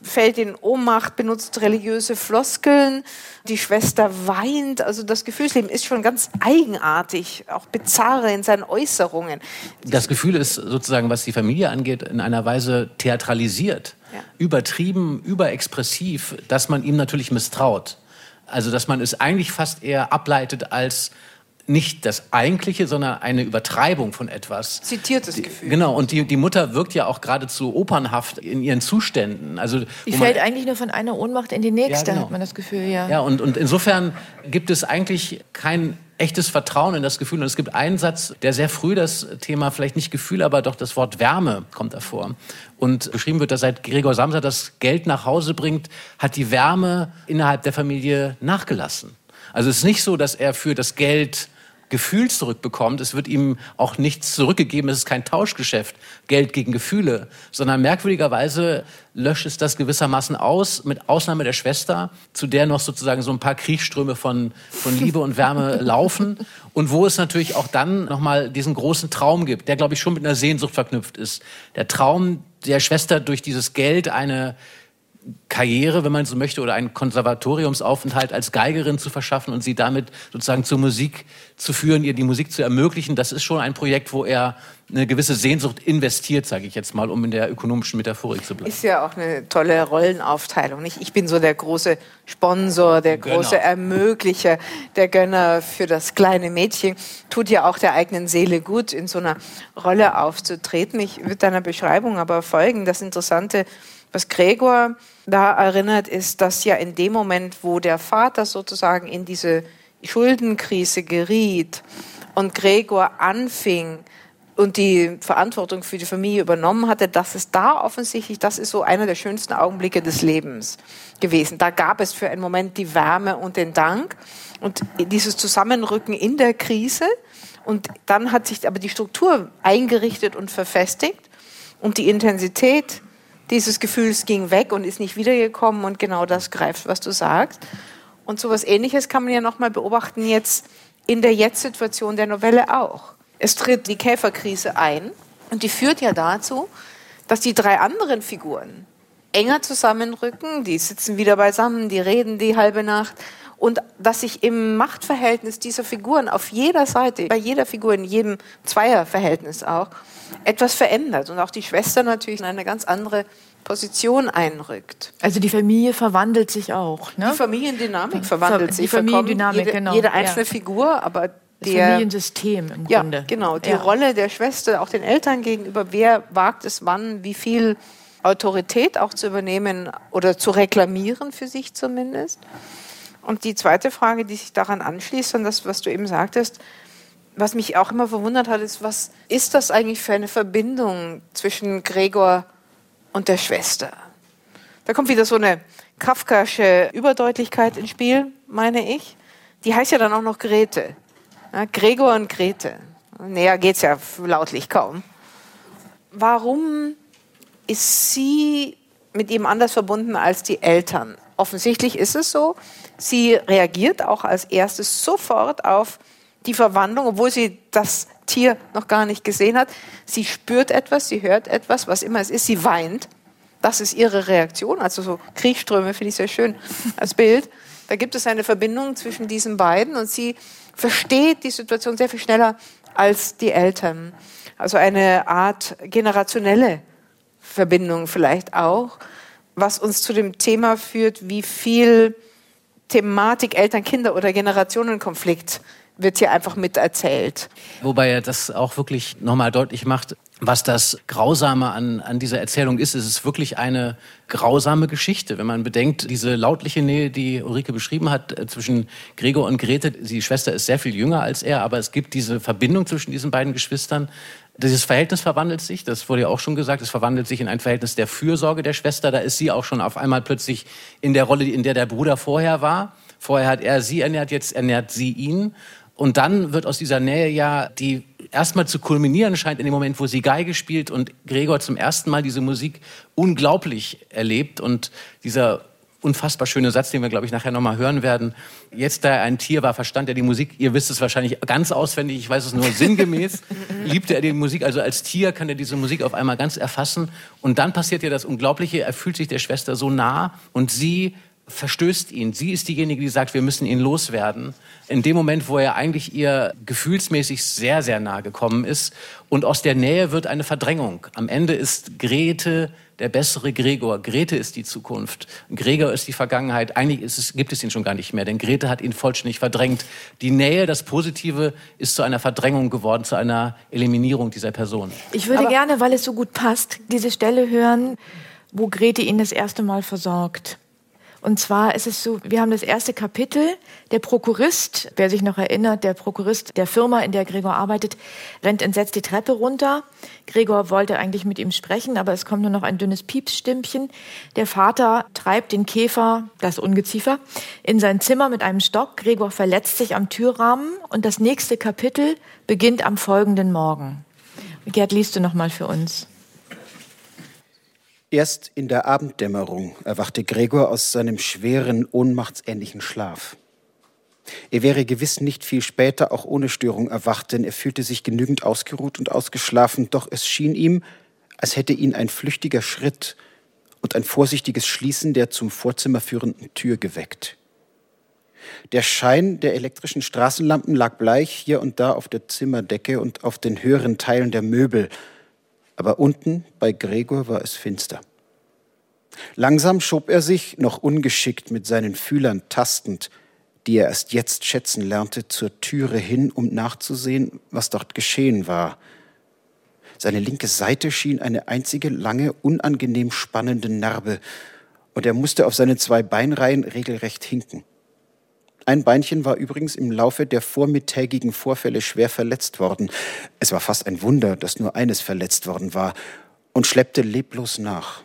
fällt in Ohnmacht, benutzt religiöse Floskeln, die Schwester weint. Also das Gefühlsleben ist schon ganz eigenartig, auch bizarre in seinen Äußerungen. Das Gefühl ist sozusagen, was die Familie angeht, in einer Weise theatralisiert, ja. übertrieben, überexpressiv, dass man ihm natürlich misstraut. Also dass man es eigentlich fast eher ableitet als nicht das Eigentliche, sondern eine Übertreibung von etwas. Zitiertes Gefühl. Genau, und die, die Mutter wirkt ja auch geradezu opernhaft in ihren Zuständen. Also, die fällt eigentlich nur von einer Ohnmacht in die nächste, ja, genau. hat man das Gefühl, ja. Ja, und, und insofern gibt es eigentlich kein echtes Vertrauen in das Gefühl. Und es gibt einen Satz, der sehr früh das Thema, vielleicht nicht Gefühl, aber doch das Wort Wärme kommt davor. Und beschrieben wird, dass seit Gregor Samsa das Geld nach Hause bringt, hat die Wärme innerhalb der Familie nachgelassen. Also es ist nicht so, dass er für das Geld Gefühl zurückbekommt. Es wird ihm auch nichts zurückgegeben. Es ist kein Tauschgeschäft, Geld gegen Gefühle, sondern merkwürdigerweise löscht es das gewissermaßen aus, mit Ausnahme der Schwester, zu der noch sozusagen so ein paar Kriegsströme von, von Liebe und Wärme laufen. Und wo es natürlich auch dann nochmal diesen großen Traum gibt, der, glaube ich, schon mit einer Sehnsucht verknüpft ist. Der Traum der Schwester durch dieses Geld eine Karriere, wenn man so möchte, oder einen Konservatoriumsaufenthalt als Geigerin zu verschaffen und sie damit sozusagen zur Musik zu führen, ihr die Musik zu ermöglichen, das ist schon ein Projekt, wo er eine gewisse Sehnsucht investiert, sage ich jetzt mal, um in der ökonomischen Metaphorik zu bleiben. Ist ja auch eine tolle Rollenaufteilung. Nicht? Ich bin so der große Sponsor, der Gönner. große Ermöglicher, der Gönner für das kleine Mädchen. Tut ja auch der eigenen Seele gut, in so einer Rolle aufzutreten. Ich würde deiner Beschreibung aber folgen. Das Interessante was Gregor da erinnert, ist, dass ja in dem Moment, wo der Vater sozusagen in diese Schuldenkrise geriet und Gregor anfing und die Verantwortung für die Familie übernommen hatte, dass es da offensichtlich, das ist so einer der schönsten Augenblicke des Lebens gewesen. Da gab es für einen Moment die Wärme und den Dank und dieses Zusammenrücken in der Krise. Und dann hat sich aber die Struktur eingerichtet und verfestigt und die Intensität dieses Gefühls ging weg und ist nicht wiedergekommen und genau das greift, was du sagst. Und so etwas Ähnliches kann man ja nochmal beobachten jetzt in der Jetzt-Situation der Novelle auch. Es tritt die Käferkrise ein und die führt ja dazu, dass die drei anderen Figuren enger zusammenrücken, die sitzen wieder beisammen, die reden die halbe Nacht und dass sich im Machtverhältnis dieser Figuren auf jeder Seite, bei jeder Figur, in jedem Zweierverhältnis auch, etwas verändert und auch die Schwester natürlich in eine ganz andere Position einrückt. Also die Familie verwandelt sich auch. Ne? Die Familiendynamik verwandelt sich. Die Familiendynamik, jede, genau. Jede einzelne ja. Figur, aber das der, Familiensystem im Grunde. Ja, genau. Die ja. Rolle der Schwester, auch den Eltern gegenüber, wer wagt es wann, wie viel Autorität auch zu übernehmen oder zu reklamieren für sich zumindest. Und die zweite Frage, die sich daran anschließt, und das, was du eben sagtest, was mich auch immer verwundert hat, ist, was ist das eigentlich für eine Verbindung zwischen Gregor und der Schwester? Da kommt wieder so eine kafkasche Überdeutlichkeit ins Spiel, meine ich. Die heißt ja dann auch noch Grete. Ja, Gregor und Grete. Näher geht es ja lautlich kaum. Warum ist sie mit ihm anders verbunden als die Eltern? Offensichtlich ist es so. Sie reagiert auch als erstes sofort auf die Verwandlung, obwohl sie das Tier noch gar nicht gesehen hat. Sie spürt etwas, sie hört etwas, was immer es ist, sie weint. Das ist ihre Reaktion. Also so Kriechströme finde ich sehr schön als Bild. Da gibt es eine Verbindung zwischen diesen beiden und sie versteht die Situation sehr viel schneller als die Eltern. Also eine Art generationelle Verbindung vielleicht auch, was uns zu dem Thema führt, wie viel Thematik Eltern-Kinder- oder Generationenkonflikt wird hier einfach miterzählt. Wobei er das auch wirklich nochmal deutlich macht, was das Grausame an, an dieser Erzählung ist. Es ist wirklich eine grausame Geschichte, wenn man bedenkt, diese lautliche Nähe, die Ulrike beschrieben hat, äh, zwischen Gregor und Grete. Die Schwester ist sehr viel jünger als er, aber es gibt diese Verbindung zwischen diesen beiden Geschwistern. Dieses Verhältnis verwandelt sich, das wurde ja auch schon gesagt, es verwandelt sich in ein Verhältnis der Fürsorge der Schwester. Da ist sie auch schon auf einmal plötzlich in der Rolle, in der der Bruder vorher war. Vorher hat er sie ernährt, jetzt ernährt sie ihn. Und dann wird aus dieser Nähe ja, die erstmal zu kulminieren scheint in dem Moment, wo sie Geige spielt und Gregor zum ersten Mal diese Musik unglaublich erlebt und dieser unfassbar schöne Satz, den wir, glaube ich, nachher nochmal hören werden. Jetzt, da er ein Tier war, verstand er die Musik. Ihr wisst es wahrscheinlich ganz auswendig, ich weiß es nur sinngemäß. liebte er die Musik, also als Tier kann er diese Musik auf einmal ganz erfassen. Und dann passiert ja das Unglaubliche, er fühlt sich der Schwester so nah und sie verstößt ihn. Sie ist diejenige, die sagt, wir müssen ihn loswerden. In dem Moment, wo er eigentlich ihr gefühlsmäßig sehr, sehr nah gekommen ist. Und aus der Nähe wird eine Verdrängung. Am Ende ist Grete der bessere Gregor. Grete ist die Zukunft. Gregor ist die Vergangenheit. Eigentlich es, gibt es ihn schon gar nicht mehr, denn Grete hat ihn vollständig verdrängt. Die Nähe, das Positive, ist zu einer Verdrängung geworden, zu einer Eliminierung dieser Person. Ich würde Aber gerne, weil es so gut passt, diese Stelle hören, wo Grete ihn das erste Mal versorgt. Und zwar ist es so, wir haben das erste Kapitel. Der Prokurist, wer sich noch erinnert, der Prokurist der Firma, in der Gregor arbeitet, rennt entsetzt die Treppe runter. Gregor wollte eigentlich mit ihm sprechen, aber es kommt nur noch ein dünnes Piepsstimmchen. Der Vater treibt den Käfer, das Ungeziefer, in sein Zimmer mit einem Stock. Gregor verletzt sich am Türrahmen und das nächste Kapitel beginnt am folgenden Morgen. Gerd, liest du noch mal für uns. Erst in der Abenddämmerung erwachte Gregor aus seinem schweren, ohnmachtsähnlichen Schlaf. Er wäre gewiss nicht viel später auch ohne Störung erwacht, denn er fühlte sich genügend ausgeruht und ausgeschlafen, doch es schien ihm, als hätte ihn ein flüchtiger Schritt und ein vorsichtiges Schließen der zum Vorzimmer führenden Tür geweckt. Der Schein der elektrischen Straßenlampen lag bleich hier und da auf der Zimmerdecke und auf den höheren Teilen der Möbel, aber unten bei Gregor war es finster. Langsam schob er sich, noch ungeschickt mit seinen Fühlern tastend, die er erst jetzt schätzen lernte, zur Türe hin, um nachzusehen, was dort geschehen war. Seine linke Seite schien eine einzige lange, unangenehm spannende Narbe, und er musste auf seine zwei Beinreihen regelrecht hinken. Ein Beinchen war übrigens im Laufe der vormittägigen Vorfälle schwer verletzt worden. Es war fast ein Wunder, dass nur eines verletzt worden war und schleppte leblos nach.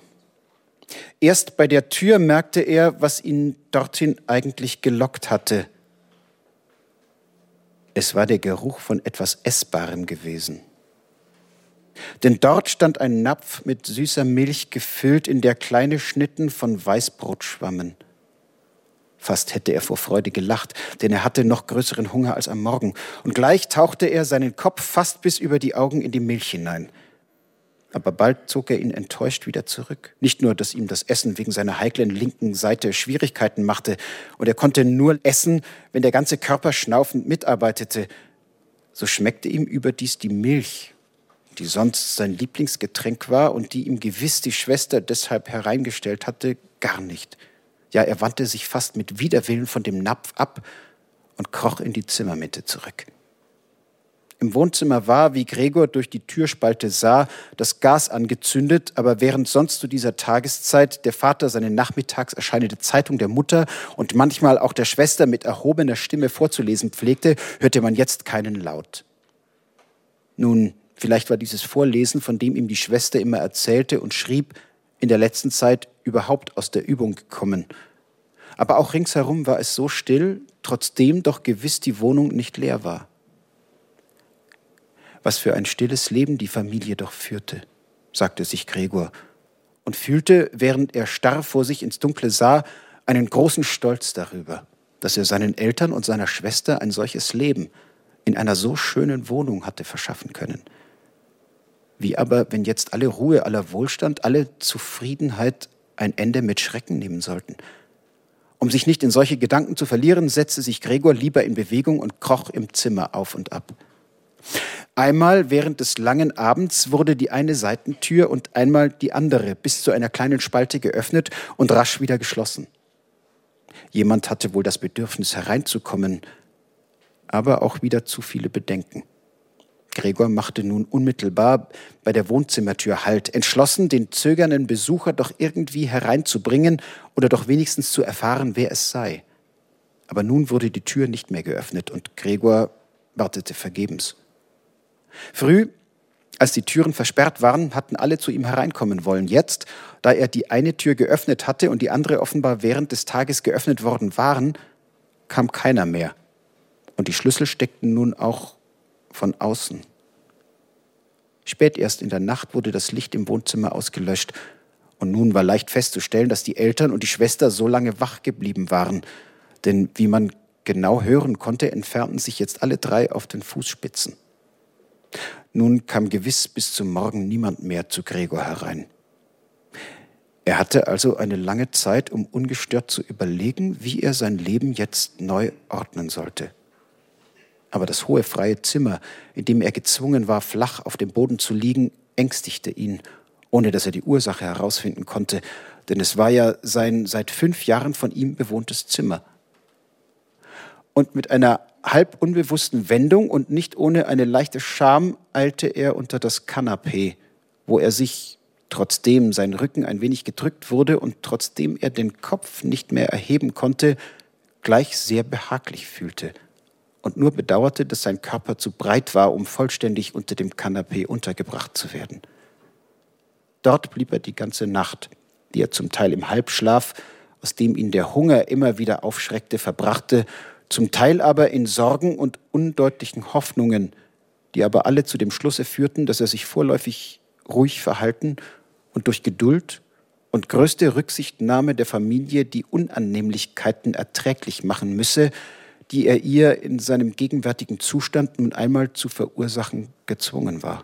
Erst bei der Tür merkte er, was ihn dorthin eigentlich gelockt hatte. Es war der Geruch von etwas Essbarem gewesen. Denn dort stand ein Napf mit süßer Milch gefüllt, in der kleine Schnitten von Weißbrot schwammen. Fast hätte er vor Freude gelacht, denn er hatte noch größeren Hunger als am Morgen. Und gleich tauchte er seinen Kopf fast bis über die Augen in die Milch hinein. Aber bald zog er ihn enttäuscht wieder zurück. Nicht nur, dass ihm das Essen wegen seiner heiklen linken Seite Schwierigkeiten machte, und er konnte nur essen, wenn der ganze Körper schnaufend mitarbeitete, so schmeckte ihm überdies die Milch, die sonst sein Lieblingsgetränk war und die ihm gewiss die Schwester deshalb hereingestellt hatte, gar nicht. Ja, er wandte sich fast mit Widerwillen von dem Napf ab und kroch in die Zimmermitte zurück. Im Wohnzimmer war, wie Gregor durch die Türspalte sah, das Gas angezündet, aber während sonst zu dieser Tageszeit der Vater seine nachmittags erscheinende Zeitung der Mutter und manchmal auch der Schwester mit erhobener Stimme vorzulesen pflegte, hörte man jetzt keinen Laut. Nun, vielleicht war dieses Vorlesen, von dem ihm die Schwester immer erzählte und schrieb, in der letzten Zeit überhaupt aus der Übung gekommen. Aber auch ringsherum war es so still, trotzdem doch gewiss die Wohnung nicht leer war. Was für ein stilles Leben die Familie doch führte, sagte sich Gregor und fühlte, während er starr vor sich ins Dunkle sah, einen großen Stolz darüber, dass er seinen Eltern und seiner Schwester ein solches Leben in einer so schönen Wohnung hatte verschaffen können. Wie aber, wenn jetzt alle Ruhe, aller Wohlstand, alle Zufriedenheit ein Ende mit Schrecken nehmen sollten? Um sich nicht in solche Gedanken zu verlieren, setzte sich Gregor lieber in Bewegung und kroch im Zimmer auf und ab. Einmal während des langen Abends wurde die eine Seitentür und einmal die andere bis zu einer kleinen Spalte geöffnet und rasch wieder geschlossen. Jemand hatte wohl das Bedürfnis hereinzukommen, aber auch wieder zu viele Bedenken. Gregor machte nun unmittelbar bei der Wohnzimmertür Halt, entschlossen, den zögernden Besucher doch irgendwie hereinzubringen oder doch wenigstens zu erfahren, wer es sei. Aber nun wurde die Tür nicht mehr geöffnet und Gregor wartete vergebens. Früh, als die Türen versperrt waren, hatten alle zu ihm hereinkommen wollen. Jetzt, da er die eine Tür geöffnet hatte und die andere offenbar während des Tages geöffnet worden waren, kam keiner mehr. Und die Schlüssel steckten nun auch von außen. Spät erst in der Nacht wurde das Licht im Wohnzimmer ausgelöscht, und nun war leicht festzustellen, dass die Eltern und die Schwester so lange wach geblieben waren, denn wie man genau hören konnte, entfernten sich jetzt alle drei auf den Fußspitzen. Nun kam gewiss bis zum Morgen niemand mehr zu Gregor herein. Er hatte also eine lange Zeit, um ungestört zu überlegen, wie er sein Leben jetzt neu ordnen sollte. Aber das hohe freie Zimmer, in dem er gezwungen war, flach auf dem Boden zu liegen, ängstigte ihn, ohne dass er die Ursache herausfinden konnte, denn es war ja sein seit fünf Jahren von ihm bewohntes Zimmer. Und mit einer halb unbewussten Wendung und nicht ohne eine leichte Scham eilte er unter das Kanapee, wo er sich, trotzdem sein Rücken ein wenig gedrückt wurde und trotzdem er den Kopf nicht mehr erheben konnte, gleich sehr behaglich fühlte und nur bedauerte, dass sein Körper zu breit war, um vollständig unter dem Kanapee untergebracht zu werden. Dort blieb er die ganze Nacht, die er zum Teil im Halbschlaf, aus dem ihn der Hunger immer wieder aufschreckte, verbrachte zum Teil aber in Sorgen und undeutlichen Hoffnungen, die aber alle zu dem Schlusse führten, dass er sich vorläufig ruhig verhalten und durch Geduld und größte Rücksichtnahme der Familie die Unannehmlichkeiten erträglich machen müsse, die er ihr in seinem gegenwärtigen Zustand nun einmal zu verursachen gezwungen war.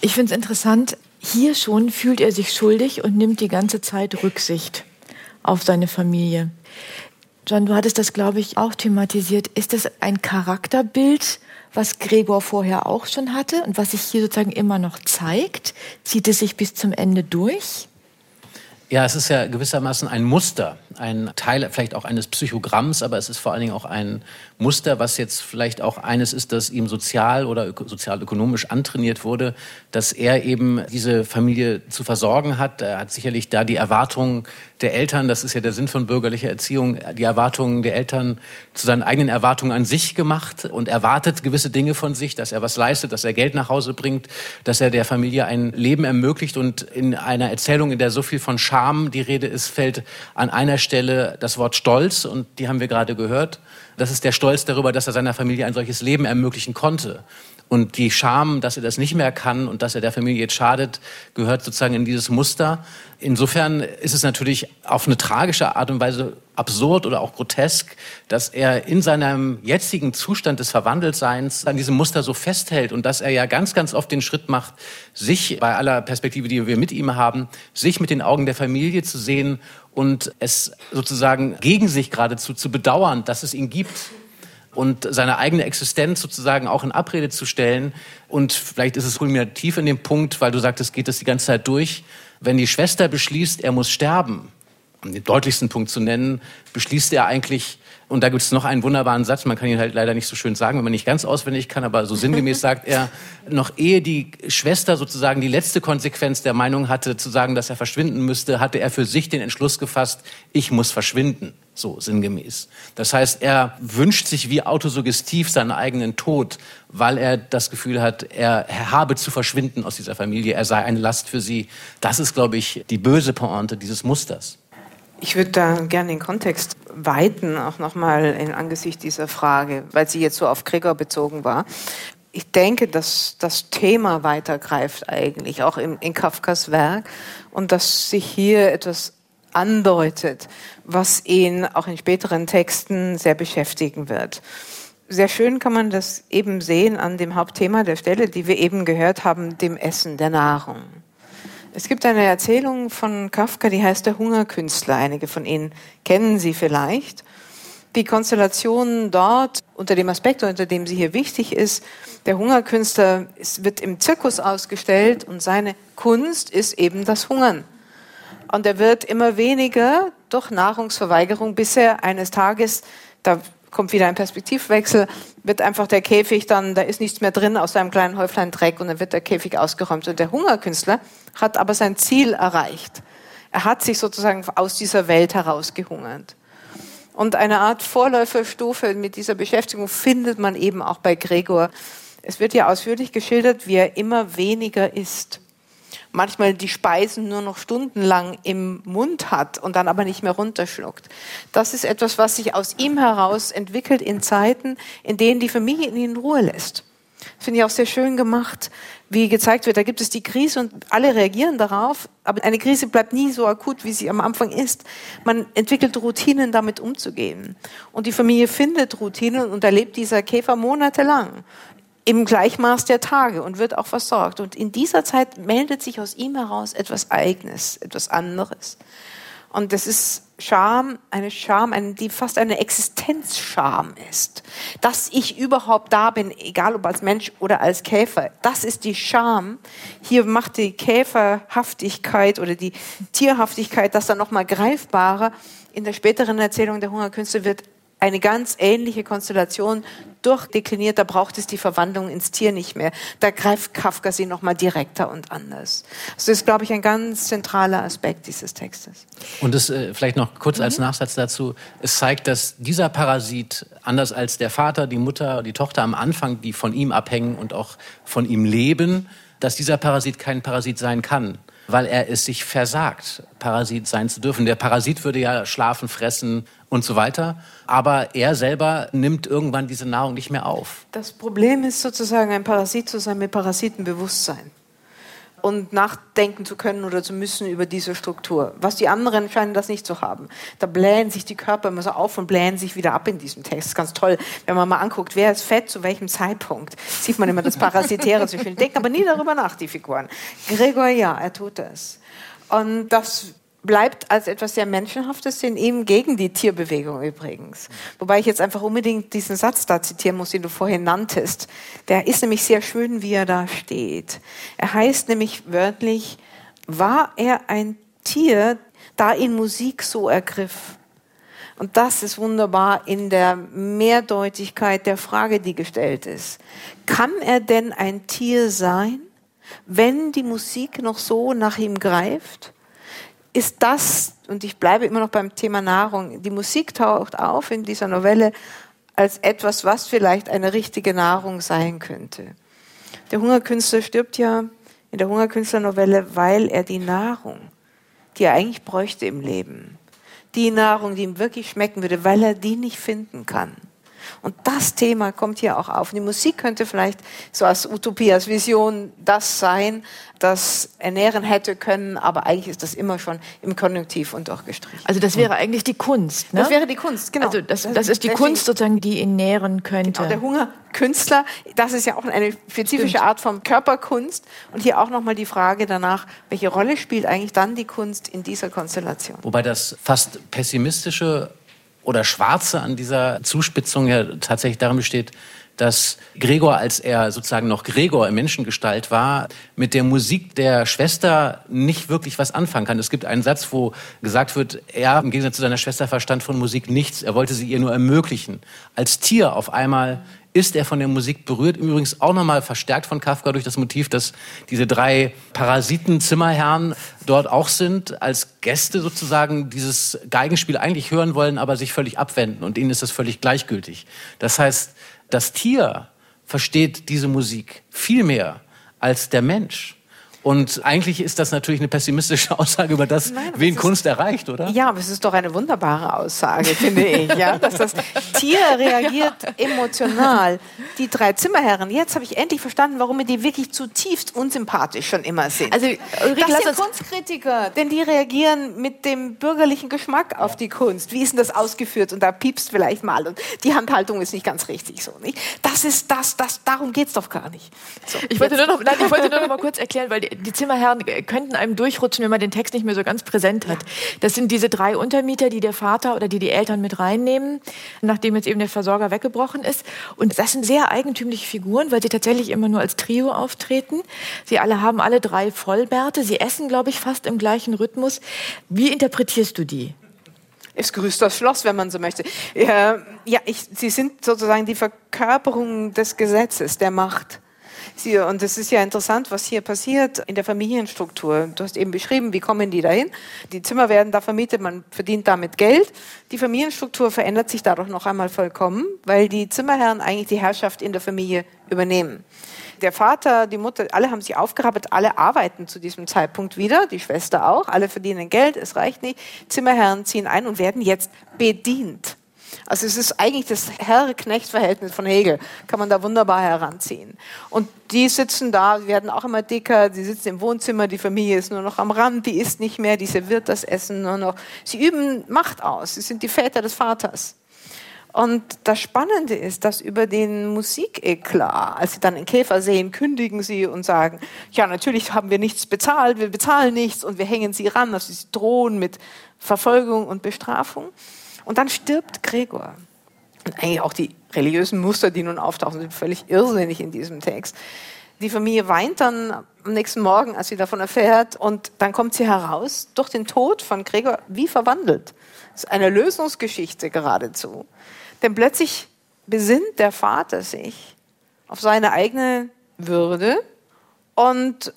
Ich finde es interessant, hier schon fühlt er sich schuldig und nimmt die ganze Zeit Rücksicht auf seine Familie. John, du hattest das, glaube ich, auch thematisiert. Ist das ein Charakterbild, was Gregor vorher auch schon hatte und was sich hier sozusagen immer noch zeigt? Zieht es sich bis zum Ende durch? Ja, es ist ja gewissermaßen ein Muster, ein Teil vielleicht auch eines Psychogramms, aber es ist vor allen Dingen auch ein Muster, was jetzt vielleicht auch eines ist, das ihm sozial oder sozialökonomisch antrainiert wurde, dass er eben diese Familie zu versorgen hat. Er hat sicherlich da die Erwartungen der Eltern, das ist ja der Sinn von bürgerlicher Erziehung, die Erwartungen der Eltern zu seinen eigenen Erwartungen an sich gemacht und erwartet gewisse Dinge von sich, dass er was leistet, dass er Geld nach Hause bringt, dass er der Familie ein Leben ermöglicht und in einer Erzählung, in der so viel von Scham die Rede ist, fällt an einer Stelle das Wort Stolz und die haben wir gerade gehört. Das ist der Stolz darüber, dass er seiner Familie ein solches Leben ermöglichen konnte. Und die Scham, dass er das nicht mehr kann und dass er der Familie jetzt schadet, gehört sozusagen in dieses Muster. Insofern ist es natürlich auf eine tragische Art und Weise absurd oder auch grotesk, dass er in seinem jetzigen Zustand des Verwandeltseins an diesem Muster so festhält und dass er ja ganz, ganz oft den Schritt macht, sich bei aller Perspektive, die wir mit ihm haben, sich mit den Augen der Familie zu sehen und es sozusagen gegen sich geradezu zu bedauern, dass es ihn gibt und seine eigene Existenz sozusagen auch in Abrede zu stellen. Und vielleicht ist es kulminativ in dem Punkt, weil du sagtest, geht das die ganze Zeit durch. Wenn die Schwester beschließt, er muss sterben, um den deutlichsten Punkt zu nennen, beschließt er eigentlich, und da gibt es noch einen wunderbaren Satz, man kann ihn halt leider nicht so schön sagen, wenn man nicht ganz auswendig kann, aber so sinngemäß sagt er, noch ehe die Schwester sozusagen die letzte Konsequenz der Meinung hatte, zu sagen, dass er verschwinden müsste, hatte er für sich den Entschluss gefasst, ich muss verschwinden. So sinngemäß. Das heißt, er wünscht sich wie autosuggestiv seinen eigenen Tod, weil er das Gefühl hat, er habe zu verschwinden aus dieser Familie, er sei eine Last für sie. Das ist, glaube ich, die böse Pointe dieses Musters. Ich würde da gerne den Kontext weiten, auch nochmal in Angesicht dieser Frage, weil sie jetzt so auf Gregor bezogen war. Ich denke, dass das Thema weitergreift eigentlich, auch in, in Kafkas Werk, und dass sich hier etwas andeutet, was ihn auch in späteren Texten sehr beschäftigen wird. Sehr schön kann man das eben sehen an dem Hauptthema der Stelle, die wir eben gehört haben, dem Essen, der Nahrung. Es gibt eine Erzählung von Kafka, die heißt Der Hungerkünstler. Einige von Ihnen kennen sie vielleicht. Die Konstellation dort, unter dem Aspekt, unter dem sie hier wichtig ist, der Hungerkünstler wird im Zirkus ausgestellt und seine Kunst ist eben das Hungern. Und er wird immer weniger durch Nahrungsverweigerung, bis er eines Tages, da kommt wieder ein Perspektivwechsel, wird einfach der Käfig dann, da ist nichts mehr drin aus seinem kleinen Häuflein Dreck und dann wird der Käfig ausgeräumt. Und der Hungerkünstler hat aber sein Ziel erreicht. Er hat sich sozusagen aus dieser Welt herausgehungert. Und eine Art Vorläuferstufe mit dieser Beschäftigung findet man eben auch bei Gregor. Es wird ja ausführlich geschildert, wie er immer weniger isst manchmal die Speisen nur noch stundenlang im Mund hat und dann aber nicht mehr runterschluckt. Das ist etwas, was sich aus ihm heraus entwickelt in Zeiten, in denen die Familie ihn in Ruhe lässt. Das finde ich auch sehr schön gemacht, wie gezeigt wird, da gibt es die Krise und alle reagieren darauf, aber eine Krise bleibt nie so akut, wie sie am Anfang ist. Man entwickelt Routinen, damit umzugehen. Und die Familie findet Routinen und erlebt dieser Käfer monatelang im Gleichmaß der Tage und wird auch versorgt. Und in dieser Zeit meldet sich aus ihm heraus etwas Eigenes, etwas anderes. Und das ist Scham, eine Scham, die fast eine Existenzscham ist. Dass ich überhaupt da bin, egal ob als Mensch oder als Käfer. Das ist die Scham. Hier macht die Käferhaftigkeit oder die Tierhaftigkeit das dann nochmal greifbarer. In der späteren Erzählung der Hungerkünste wird eine ganz ähnliche Konstellation durchdekliniert, da braucht es die Verwandlung ins Tier nicht mehr. Da greift Kafka sie nochmal direkter und anders. Also das ist, glaube ich, ein ganz zentraler Aspekt dieses Textes. Und es äh, vielleicht noch kurz mhm. als Nachsatz dazu, es zeigt, dass dieser Parasit, anders als der Vater, die Mutter, die Tochter am Anfang, die von ihm abhängen und auch von ihm leben, dass dieser Parasit kein Parasit sein kann weil er es sich versagt, Parasit sein zu dürfen. Der Parasit würde ja schlafen, fressen und so weiter, aber er selber nimmt irgendwann diese Nahrung nicht mehr auf. Das Problem ist sozusagen ein Parasit zu sein mit Parasitenbewusstsein und nachdenken zu können oder zu müssen über diese Struktur. Was die anderen scheinen das nicht zu haben. Da blähen sich die Körper immer so auf und blähen sich wieder ab in diesem Text. Ganz toll, wenn man mal anguckt, wer ist fett, zu welchem Zeitpunkt. Sieht man immer das Parasitäre viel. Denken aber nie darüber nach, die Figuren. Gregor, ja, er tut das. Und das bleibt als etwas sehr Menschenhaftes in ihm gegen die Tierbewegung übrigens. Wobei ich jetzt einfach unbedingt diesen Satz da zitieren muss, den du vorhin nanntest. Der ist nämlich sehr schön, wie er da steht. Er heißt nämlich wörtlich, war er ein Tier, da ihn Musik so ergriff? Und das ist wunderbar in der Mehrdeutigkeit der Frage, die gestellt ist. Kann er denn ein Tier sein, wenn die Musik noch so nach ihm greift? Ist das, und ich bleibe immer noch beim Thema Nahrung, die Musik taucht auf in dieser Novelle als etwas, was vielleicht eine richtige Nahrung sein könnte. Der Hungerkünstler stirbt ja in der Hungerkünstlernovelle, weil er die Nahrung, die er eigentlich bräuchte im Leben, die Nahrung, die ihm wirklich schmecken würde, weil er die nicht finden kann. Und das Thema kommt hier auch auf. Und die Musik könnte vielleicht so als Utopie, als Vision das sein, das ernähren hätte können, aber eigentlich ist das immer schon im Konjunktiv und durchgestrichen. Also das wäre eigentlich die Kunst, ne? Das wäre die Kunst, genau. Also das, das ist die Kunst sozusagen, die ihn nähren könnte. Genau, der Hungerkünstler, das ist ja auch eine spezifische Stimmt. Art von Körperkunst. Und hier auch nochmal die Frage danach, welche Rolle spielt eigentlich dann die Kunst in dieser Konstellation? Wobei das fast pessimistische oder Schwarze an dieser Zuspitzung ja tatsächlich darin besteht, dass Gregor, als er sozusagen noch Gregor in Menschengestalt war, mit der Musik der Schwester nicht wirklich was anfangen kann. Es gibt einen Satz, wo gesagt wird, er im Gegensatz zu seiner Schwester verstand von Musik nichts. Er wollte sie ihr nur ermöglichen. Als Tier auf einmal ist er von der Musik berührt. Übrigens auch nochmal verstärkt von Kafka durch das Motiv, dass diese drei Parasiten-Zimmerherren dort auch sind, als Gäste sozusagen dieses Geigenspiel eigentlich hören wollen, aber sich völlig abwenden. Und ihnen ist das völlig gleichgültig. Das heißt, das Tier versteht diese Musik viel mehr als der Mensch. Und eigentlich ist das natürlich eine pessimistische Aussage über das, Nein, wen Kunst erreicht, oder? Ja, aber es ist doch eine wunderbare Aussage, finde ich, ja, dass das Tier reagiert emotional. Die drei Zimmerherren, jetzt habe ich endlich verstanden, warum mir die wirklich zutiefst unsympathisch schon immer sind. Also, Ulrike, das sind Kunstkritiker, denn die reagieren mit dem bürgerlichen Geschmack auf die Kunst. Wie ist denn das ausgeführt? Und da piepst vielleicht mal und die Handhaltung ist nicht ganz richtig so, nicht? Das ist das, das darum geht's doch gar nicht. So, ich wollte nur noch, nein, ich wollte nur noch mal kurz erklären, weil die, die Zimmerherren könnten einem durchrutschen, wenn man den Text nicht mehr so ganz präsent hat. Das sind diese drei Untermieter, die der Vater oder die die Eltern mit reinnehmen, nachdem jetzt eben der Versorger weggebrochen ist. Und das sind sehr eigentümliche Figuren, weil sie tatsächlich immer nur als Trio auftreten. Sie alle haben alle drei Vollbärte. Sie essen, glaube ich, fast im gleichen Rhythmus. Wie interpretierst du die? Es grüßt das Schloss, wenn man so möchte. Ja, ja ich, sie sind sozusagen die Verkörperung des Gesetzes, der Macht. Sie, und es ist ja interessant, was hier passiert in der Familienstruktur. Du hast eben beschrieben, wie kommen die dahin? Die Zimmer werden da vermietet, man verdient damit Geld. Die Familienstruktur verändert sich dadurch noch einmal vollkommen, weil die Zimmerherren eigentlich die Herrschaft in der Familie übernehmen. Der Vater, die Mutter, alle haben sich aufgerappelt, alle arbeiten zu diesem Zeitpunkt wieder, die Schwester auch, alle verdienen Geld, es reicht nicht. Zimmerherren ziehen ein und werden jetzt bedient. Also es ist eigentlich das Herr-Knecht-Verhältnis von Hegel, kann man da wunderbar heranziehen. Und die sitzen da, werden auch immer dicker, die sitzen im Wohnzimmer, die Familie ist nur noch am Rand, die isst nicht mehr, die serviert das Essen nur noch. Sie üben Macht aus, sie sind die Väter des Vaters. Und das Spannende ist, dass über den Musikeklat, als sie dann den Käfer sehen, kündigen sie und sagen, ja, natürlich haben wir nichts bezahlt, wir bezahlen nichts und wir hängen sie ran, also sie drohen mit Verfolgung und Bestrafung. Und dann stirbt Gregor. Und eigentlich auch die religiösen Muster, die nun auftauchen, sind völlig irrsinnig in diesem Text. Die Familie weint dann am nächsten Morgen, als sie davon erfährt, und dann kommt sie heraus, durch den Tod von Gregor, wie verwandelt. Das ist eine Lösungsgeschichte geradezu. Denn plötzlich besinnt der Vater sich auf seine eigene Würde und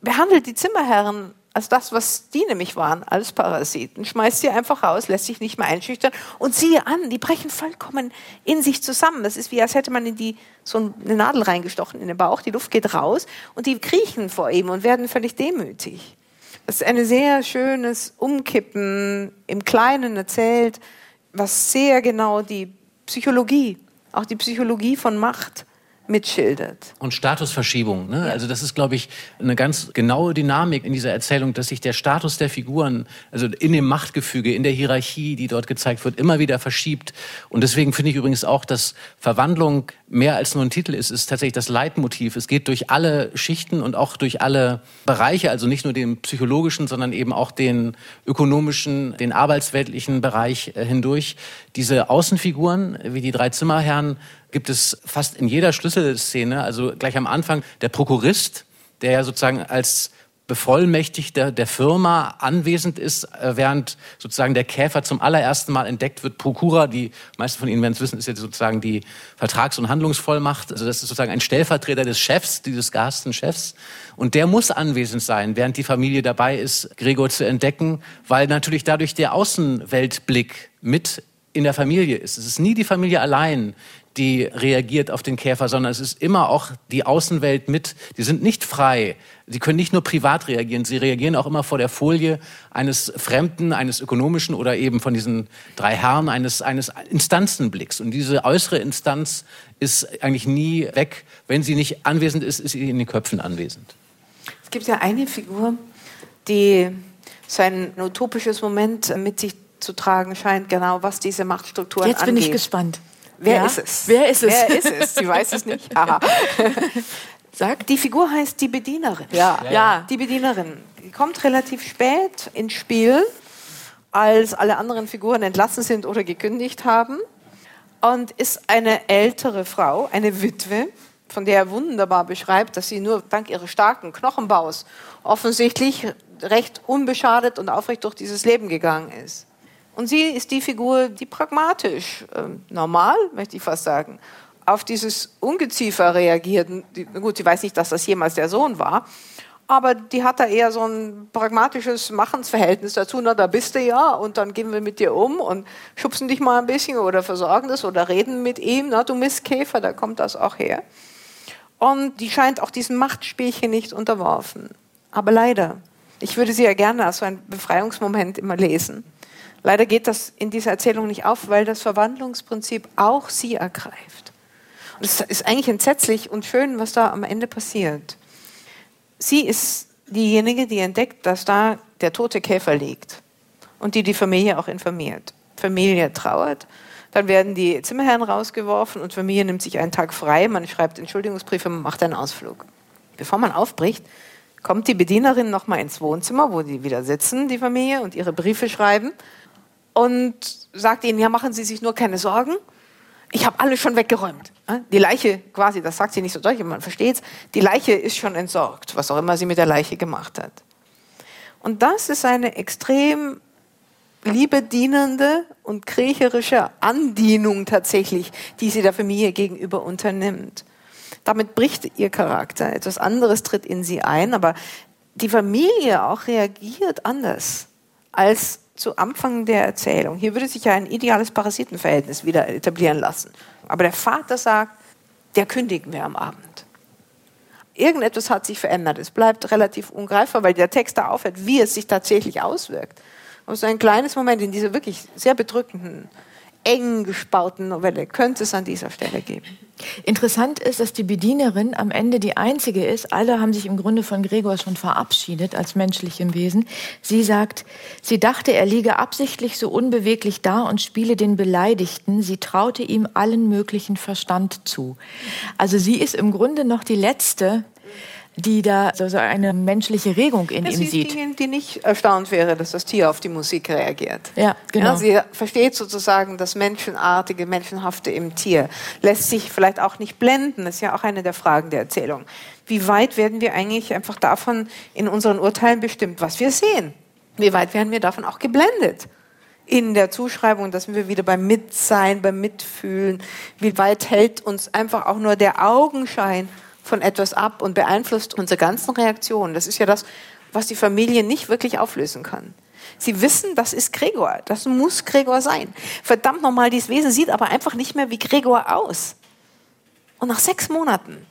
behandelt die Zimmerherren als das, was die nämlich waren, als Parasiten, schmeißt sie einfach raus, lässt sich nicht mehr einschüchtern und siehe an, die brechen vollkommen in sich zusammen. Das ist wie, als hätte man in die so eine Nadel reingestochen in den Bauch, die Luft geht raus und die kriechen vor ihm und werden völlig demütig. Das ist ein sehr schönes Umkippen im Kleinen erzählt, was sehr genau die Psychologie, auch die Psychologie von Macht mitschildert. Und Statusverschiebung. Ne? Ja. Also das ist, glaube ich, eine ganz genaue Dynamik in dieser Erzählung, dass sich der Status der Figuren, also in dem Machtgefüge, in der Hierarchie, die dort gezeigt wird, immer wieder verschiebt. Und deswegen finde ich übrigens auch, dass Verwandlung mehr als nur ein Titel ist, ist tatsächlich das Leitmotiv. Es geht durch alle Schichten und auch durch alle Bereiche, also nicht nur den psychologischen, sondern eben auch den ökonomischen, den arbeitsweltlichen Bereich äh, hindurch. Diese Außenfiguren, wie die drei Zimmerherren, gibt es fast in jeder Schlüsselszene, also gleich am Anfang, der Prokurist, der ja sozusagen als Bevollmächtigter der Firma anwesend ist, äh, während sozusagen der Käfer zum allerersten Mal entdeckt wird. Prokura, die meisten von Ihnen werden es wissen, ist jetzt sozusagen die Vertrags- und Handlungsvollmacht. Also das ist sozusagen ein Stellvertreter des Chefs, dieses gehassten Chefs. Und der muss anwesend sein, während die Familie dabei ist, Gregor zu entdecken, weil natürlich dadurch der Außenweltblick mit in der Familie ist. Es ist nie die Familie allein, die reagiert auf den Käfer, sondern es ist immer auch die Außenwelt mit. Die sind nicht frei. Sie können nicht nur privat reagieren, sie reagieren auch immer vor der Folie eines Fremden, eines ökonomischen oder eben von diesen drei Herren eines, eines Instanzenblicks. Und diese äußere Instanz ist eigentlich nie weg. Wenn sie nicht anwesend ist, ist sie in den Köpfen anwesend. Es gibt ja eine Figur, die sein utopisches Moment mit sich zu tragen scheint, genau was diese Machtstrukturen Jetzt angeht. bin ich gespannt. Wer ja? ist es? Wer ist es? Wer ist es? Sie weiß es nicht. Aha. Sag. Die Figur heißt die Bedienerin. Ja. ja. ja. Die Bedienerin. Die kommt relativ spät ins Spiel, als alle anderen Figuren entlassen sind oder gekündigt haben. Und ist eine ältere Frau, eine Witwe, von der er wunderbar beschreibt, dass sie nur dank ihres starken Knochenbaus offensichtlich recht unbeschadet und aufrecht durch dieses Leben gegangen ist. Und sie ist die Figur, die pragmatisch, äh, normal, möchte ich fast sagen, auf dieses Ungeziefer reagiert. Die, gut, sie weiß nicht, dass das jemals der Sohn war, aber die hat da eher so ein pragmatisches Machensverhältnis dazu. Na, da bist du ja und dann gehen wir mit dir um und schubsen dich mal ein bisschen oder versorgen das oder reden mit ihm. Na, du Mistkäfer, da kommt das auch her. Und die scheint auch diesem Machtspielchen nicht unterworfen. Aber leider, ich würde sie ja gerne als so ein Befreiungsmoment immer lesen. Leider geht das in dieser Erzählung nicht auf, weil das Verwandlungsprinzip auch sie ergreift. Und es ist eigentlich entsetzlich und schön, was da am Ende passiert. Sie ist diejenige, die entdeckt, dass da der tote Käfer liegt und die die Familie auch informiert. Familie trauert, dann werden die Zimmerherren rausgeworfen und Familie nimmt sich einen Tag frei, man schreibt Entschuldigungsbriefe, man macht einen Ausflug. Bevor man aufbricht, kommt die Bedienerin noch mal ins Wohnzimmer, wo die wieder sitzen, die Familie, und ihre Briefe schreiben und sagt ihnen, ja, machen Sie sich nur keine Sorgen. Ich habe alles schon weggeräumt. Die Leiche, quasi, das sagt sie nicht so deutlich, man versteht es, die Leiche ist schon entsorgt, was auch immer sie mit der Leiche gemacht hat. Und das ist eine extrem liebedienende und kriecherische Andienung tatsächlich, die sie der Familie gegenüber unternimmt. Damit bricht ihr Charakter. Etwas anderes tritt in sie ein, aber die Familie auch reagiert anders als zu Anfang der Erzählung. Hier würde sich ja ein ideales Parasitenverhältnis wieder etablieren lassen. Aber der Vater sagt, der kündigen wir am Abend. Irgendetwas hat sich verändert. Es bleibt relativ ungreifbar, weil der Text da aufhört, wie es sich tatsächlich auswirkt. Aber so ein kleines Moment in dieser wirklich sehr bedrückenden eng gespauten Novelle könnte es an dieser Stelle geben. Interessant ist, dass die Bedienerin am Ende die einzige ist. Alle haben sich im Grunde von Gregor schon verabschiedet als menschlichem Wesen. Sie sagt, sie dachte, er liege absichtlich so unbeweglich da und spiele den Beleidigten. Sie traute ihm allen möglichen Verstand zu. Also sie ist im Grunde noch die letzte, die da so eine menschliche Regung in ja, ihm sieht. Die, die nicht erstaunt wäre, dass das Tier auf die Musik reagiert. Ja, genau. Ja, sie versteht sozusagen das Menschenartige, Menschenhafte im Tier. Lässt sich vielleicht auch nicht blenden. Das ist ja auch eine der Fragen der Erzählung. Wie weit werden wir eigentlich einfach davon in unseren Urteilen bestimmt, was wir sehen? Wie weit werden wir davon auch geblendet? in der Zuschreibung, dass wir wieder beim Mitsein, beim Mitfühlen, wie weit hält uns einfach auch nur der Augenschein von etwas ab und beeinflusst unsere ganzen Reaktionen. Das ist ja das, was die Familie nicht wirklich auflösen kann. Sie wissen, das ist Gregor. Das muss Gregor sein. Verdammt nochmal, dieses Wesen sieht aber einfach nicht mehr wie Gregor aus. Und nach sechs Monaten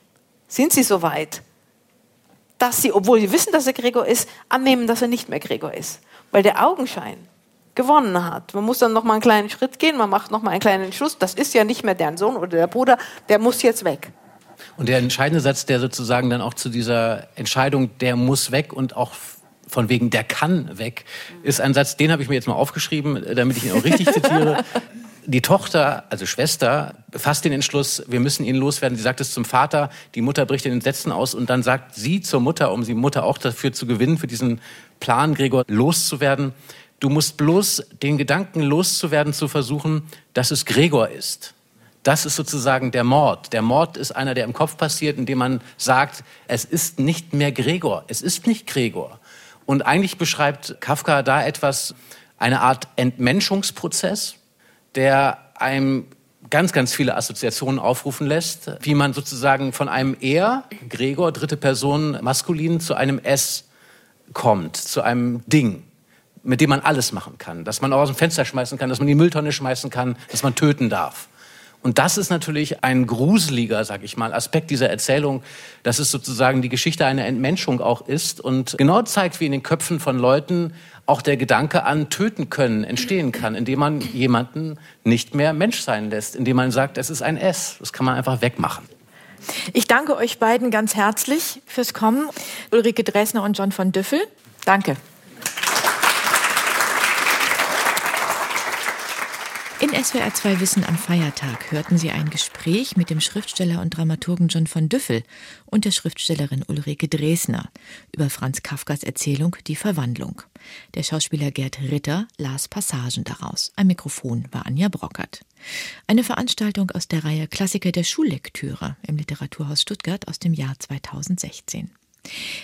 sind sie so weit, dass sie, obwohl sie wissen, dass er Gregor ist, annehmen, dass er nicht mehr Gregor ist. Weil der Augenschein gewonnen hat. Man muss dann noch mal einen kleinen Schritt gehen, man macht noch mal einen kleinen Schluss. Das ist ja nicht mehr deren Sohn oder der Bruder, der muss jetzt weg. Und der entscheidende Satz, der sozusagen dann auch zu dieser Entscheidung, der muss weg und auch von wegen der kann weg, ist ein Satz, den habe ich mir jetzt mal aufgeschrieben, damit ich ihn auch richtig zitiere. Die Tochter, also Schwester, fasst den Entschluss, wir müssen ihn loswerden. Sie sagt es zum Vater, die Mutter bricht in den Sätzen aus und dann sagt sie zur Mutter, um die Mutter auch dafür zu gewinnen, für diesen Plan, Gregor loszuwerden. Du musst bloß den Gedanken loszuwerden, zu versuchen, dass es Gregor ist. Das ist sozusagen der Mord. Der Mord ist einer, der im Kopf passiert, indem man sagt, es ist nicht mehr Gregor. Es ist nicht Gregor. Und eigentlich beschreibt Kafka da etwas, eine Art Entmenschungsprozess, der einem ganz, ganz viele Assoziationen aufrufen lässt, wie man sozusagen von einem Er, Gregor, dritte Person, maskulin, zu einem S kommt, zu einem Ding, mit dem man alles machen kann. Dass man auch aus dem Fenster schmeißen kann, dass man die Mülltonne schmeißen kann, dass man töten darf. Und das ist natürlich ein gruseliger, sag ich mal, Aspekt dieser Erzählung, dass es sozusagen die Geschichte einer Entmenschung auch ist und genau zeigt, wie in den Köpfen von Leuten auch der Gedanke an töten können entstehen kann, indem man jemanden nicht mehr Mensch sein lässt, indem man sagt, es ist ein S. Das kann man einfach wegmachen. Ich danke euch beiden ganz herzlich fürs Kommen. Ulrike Dresner und John von Düffel. Danke. In SWR 2 Wissen am Feiertag hörten Sie ein Gespräch mit dem Schriftsteller und Dramaturgen John von Düffel und der Schriftstellerin Ulrike Dresner über Franz Kafkas Erzählung Die Verwandlung. Der Schauspieler Gerd Ritter las Passagen daraus. Ein Mikrofon war Anja Brockert. Eine Veranstaltung aus der Reihe Klassiker der Schullektüre im Literaturhaus Stuttgart aus dem Jahr 2016.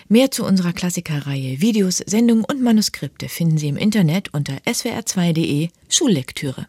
Mehr zu unserer Klassikerreihe, Videos, Sendungen und Manuskripte finden Sie im Internet unter swr2.de Schullektüre.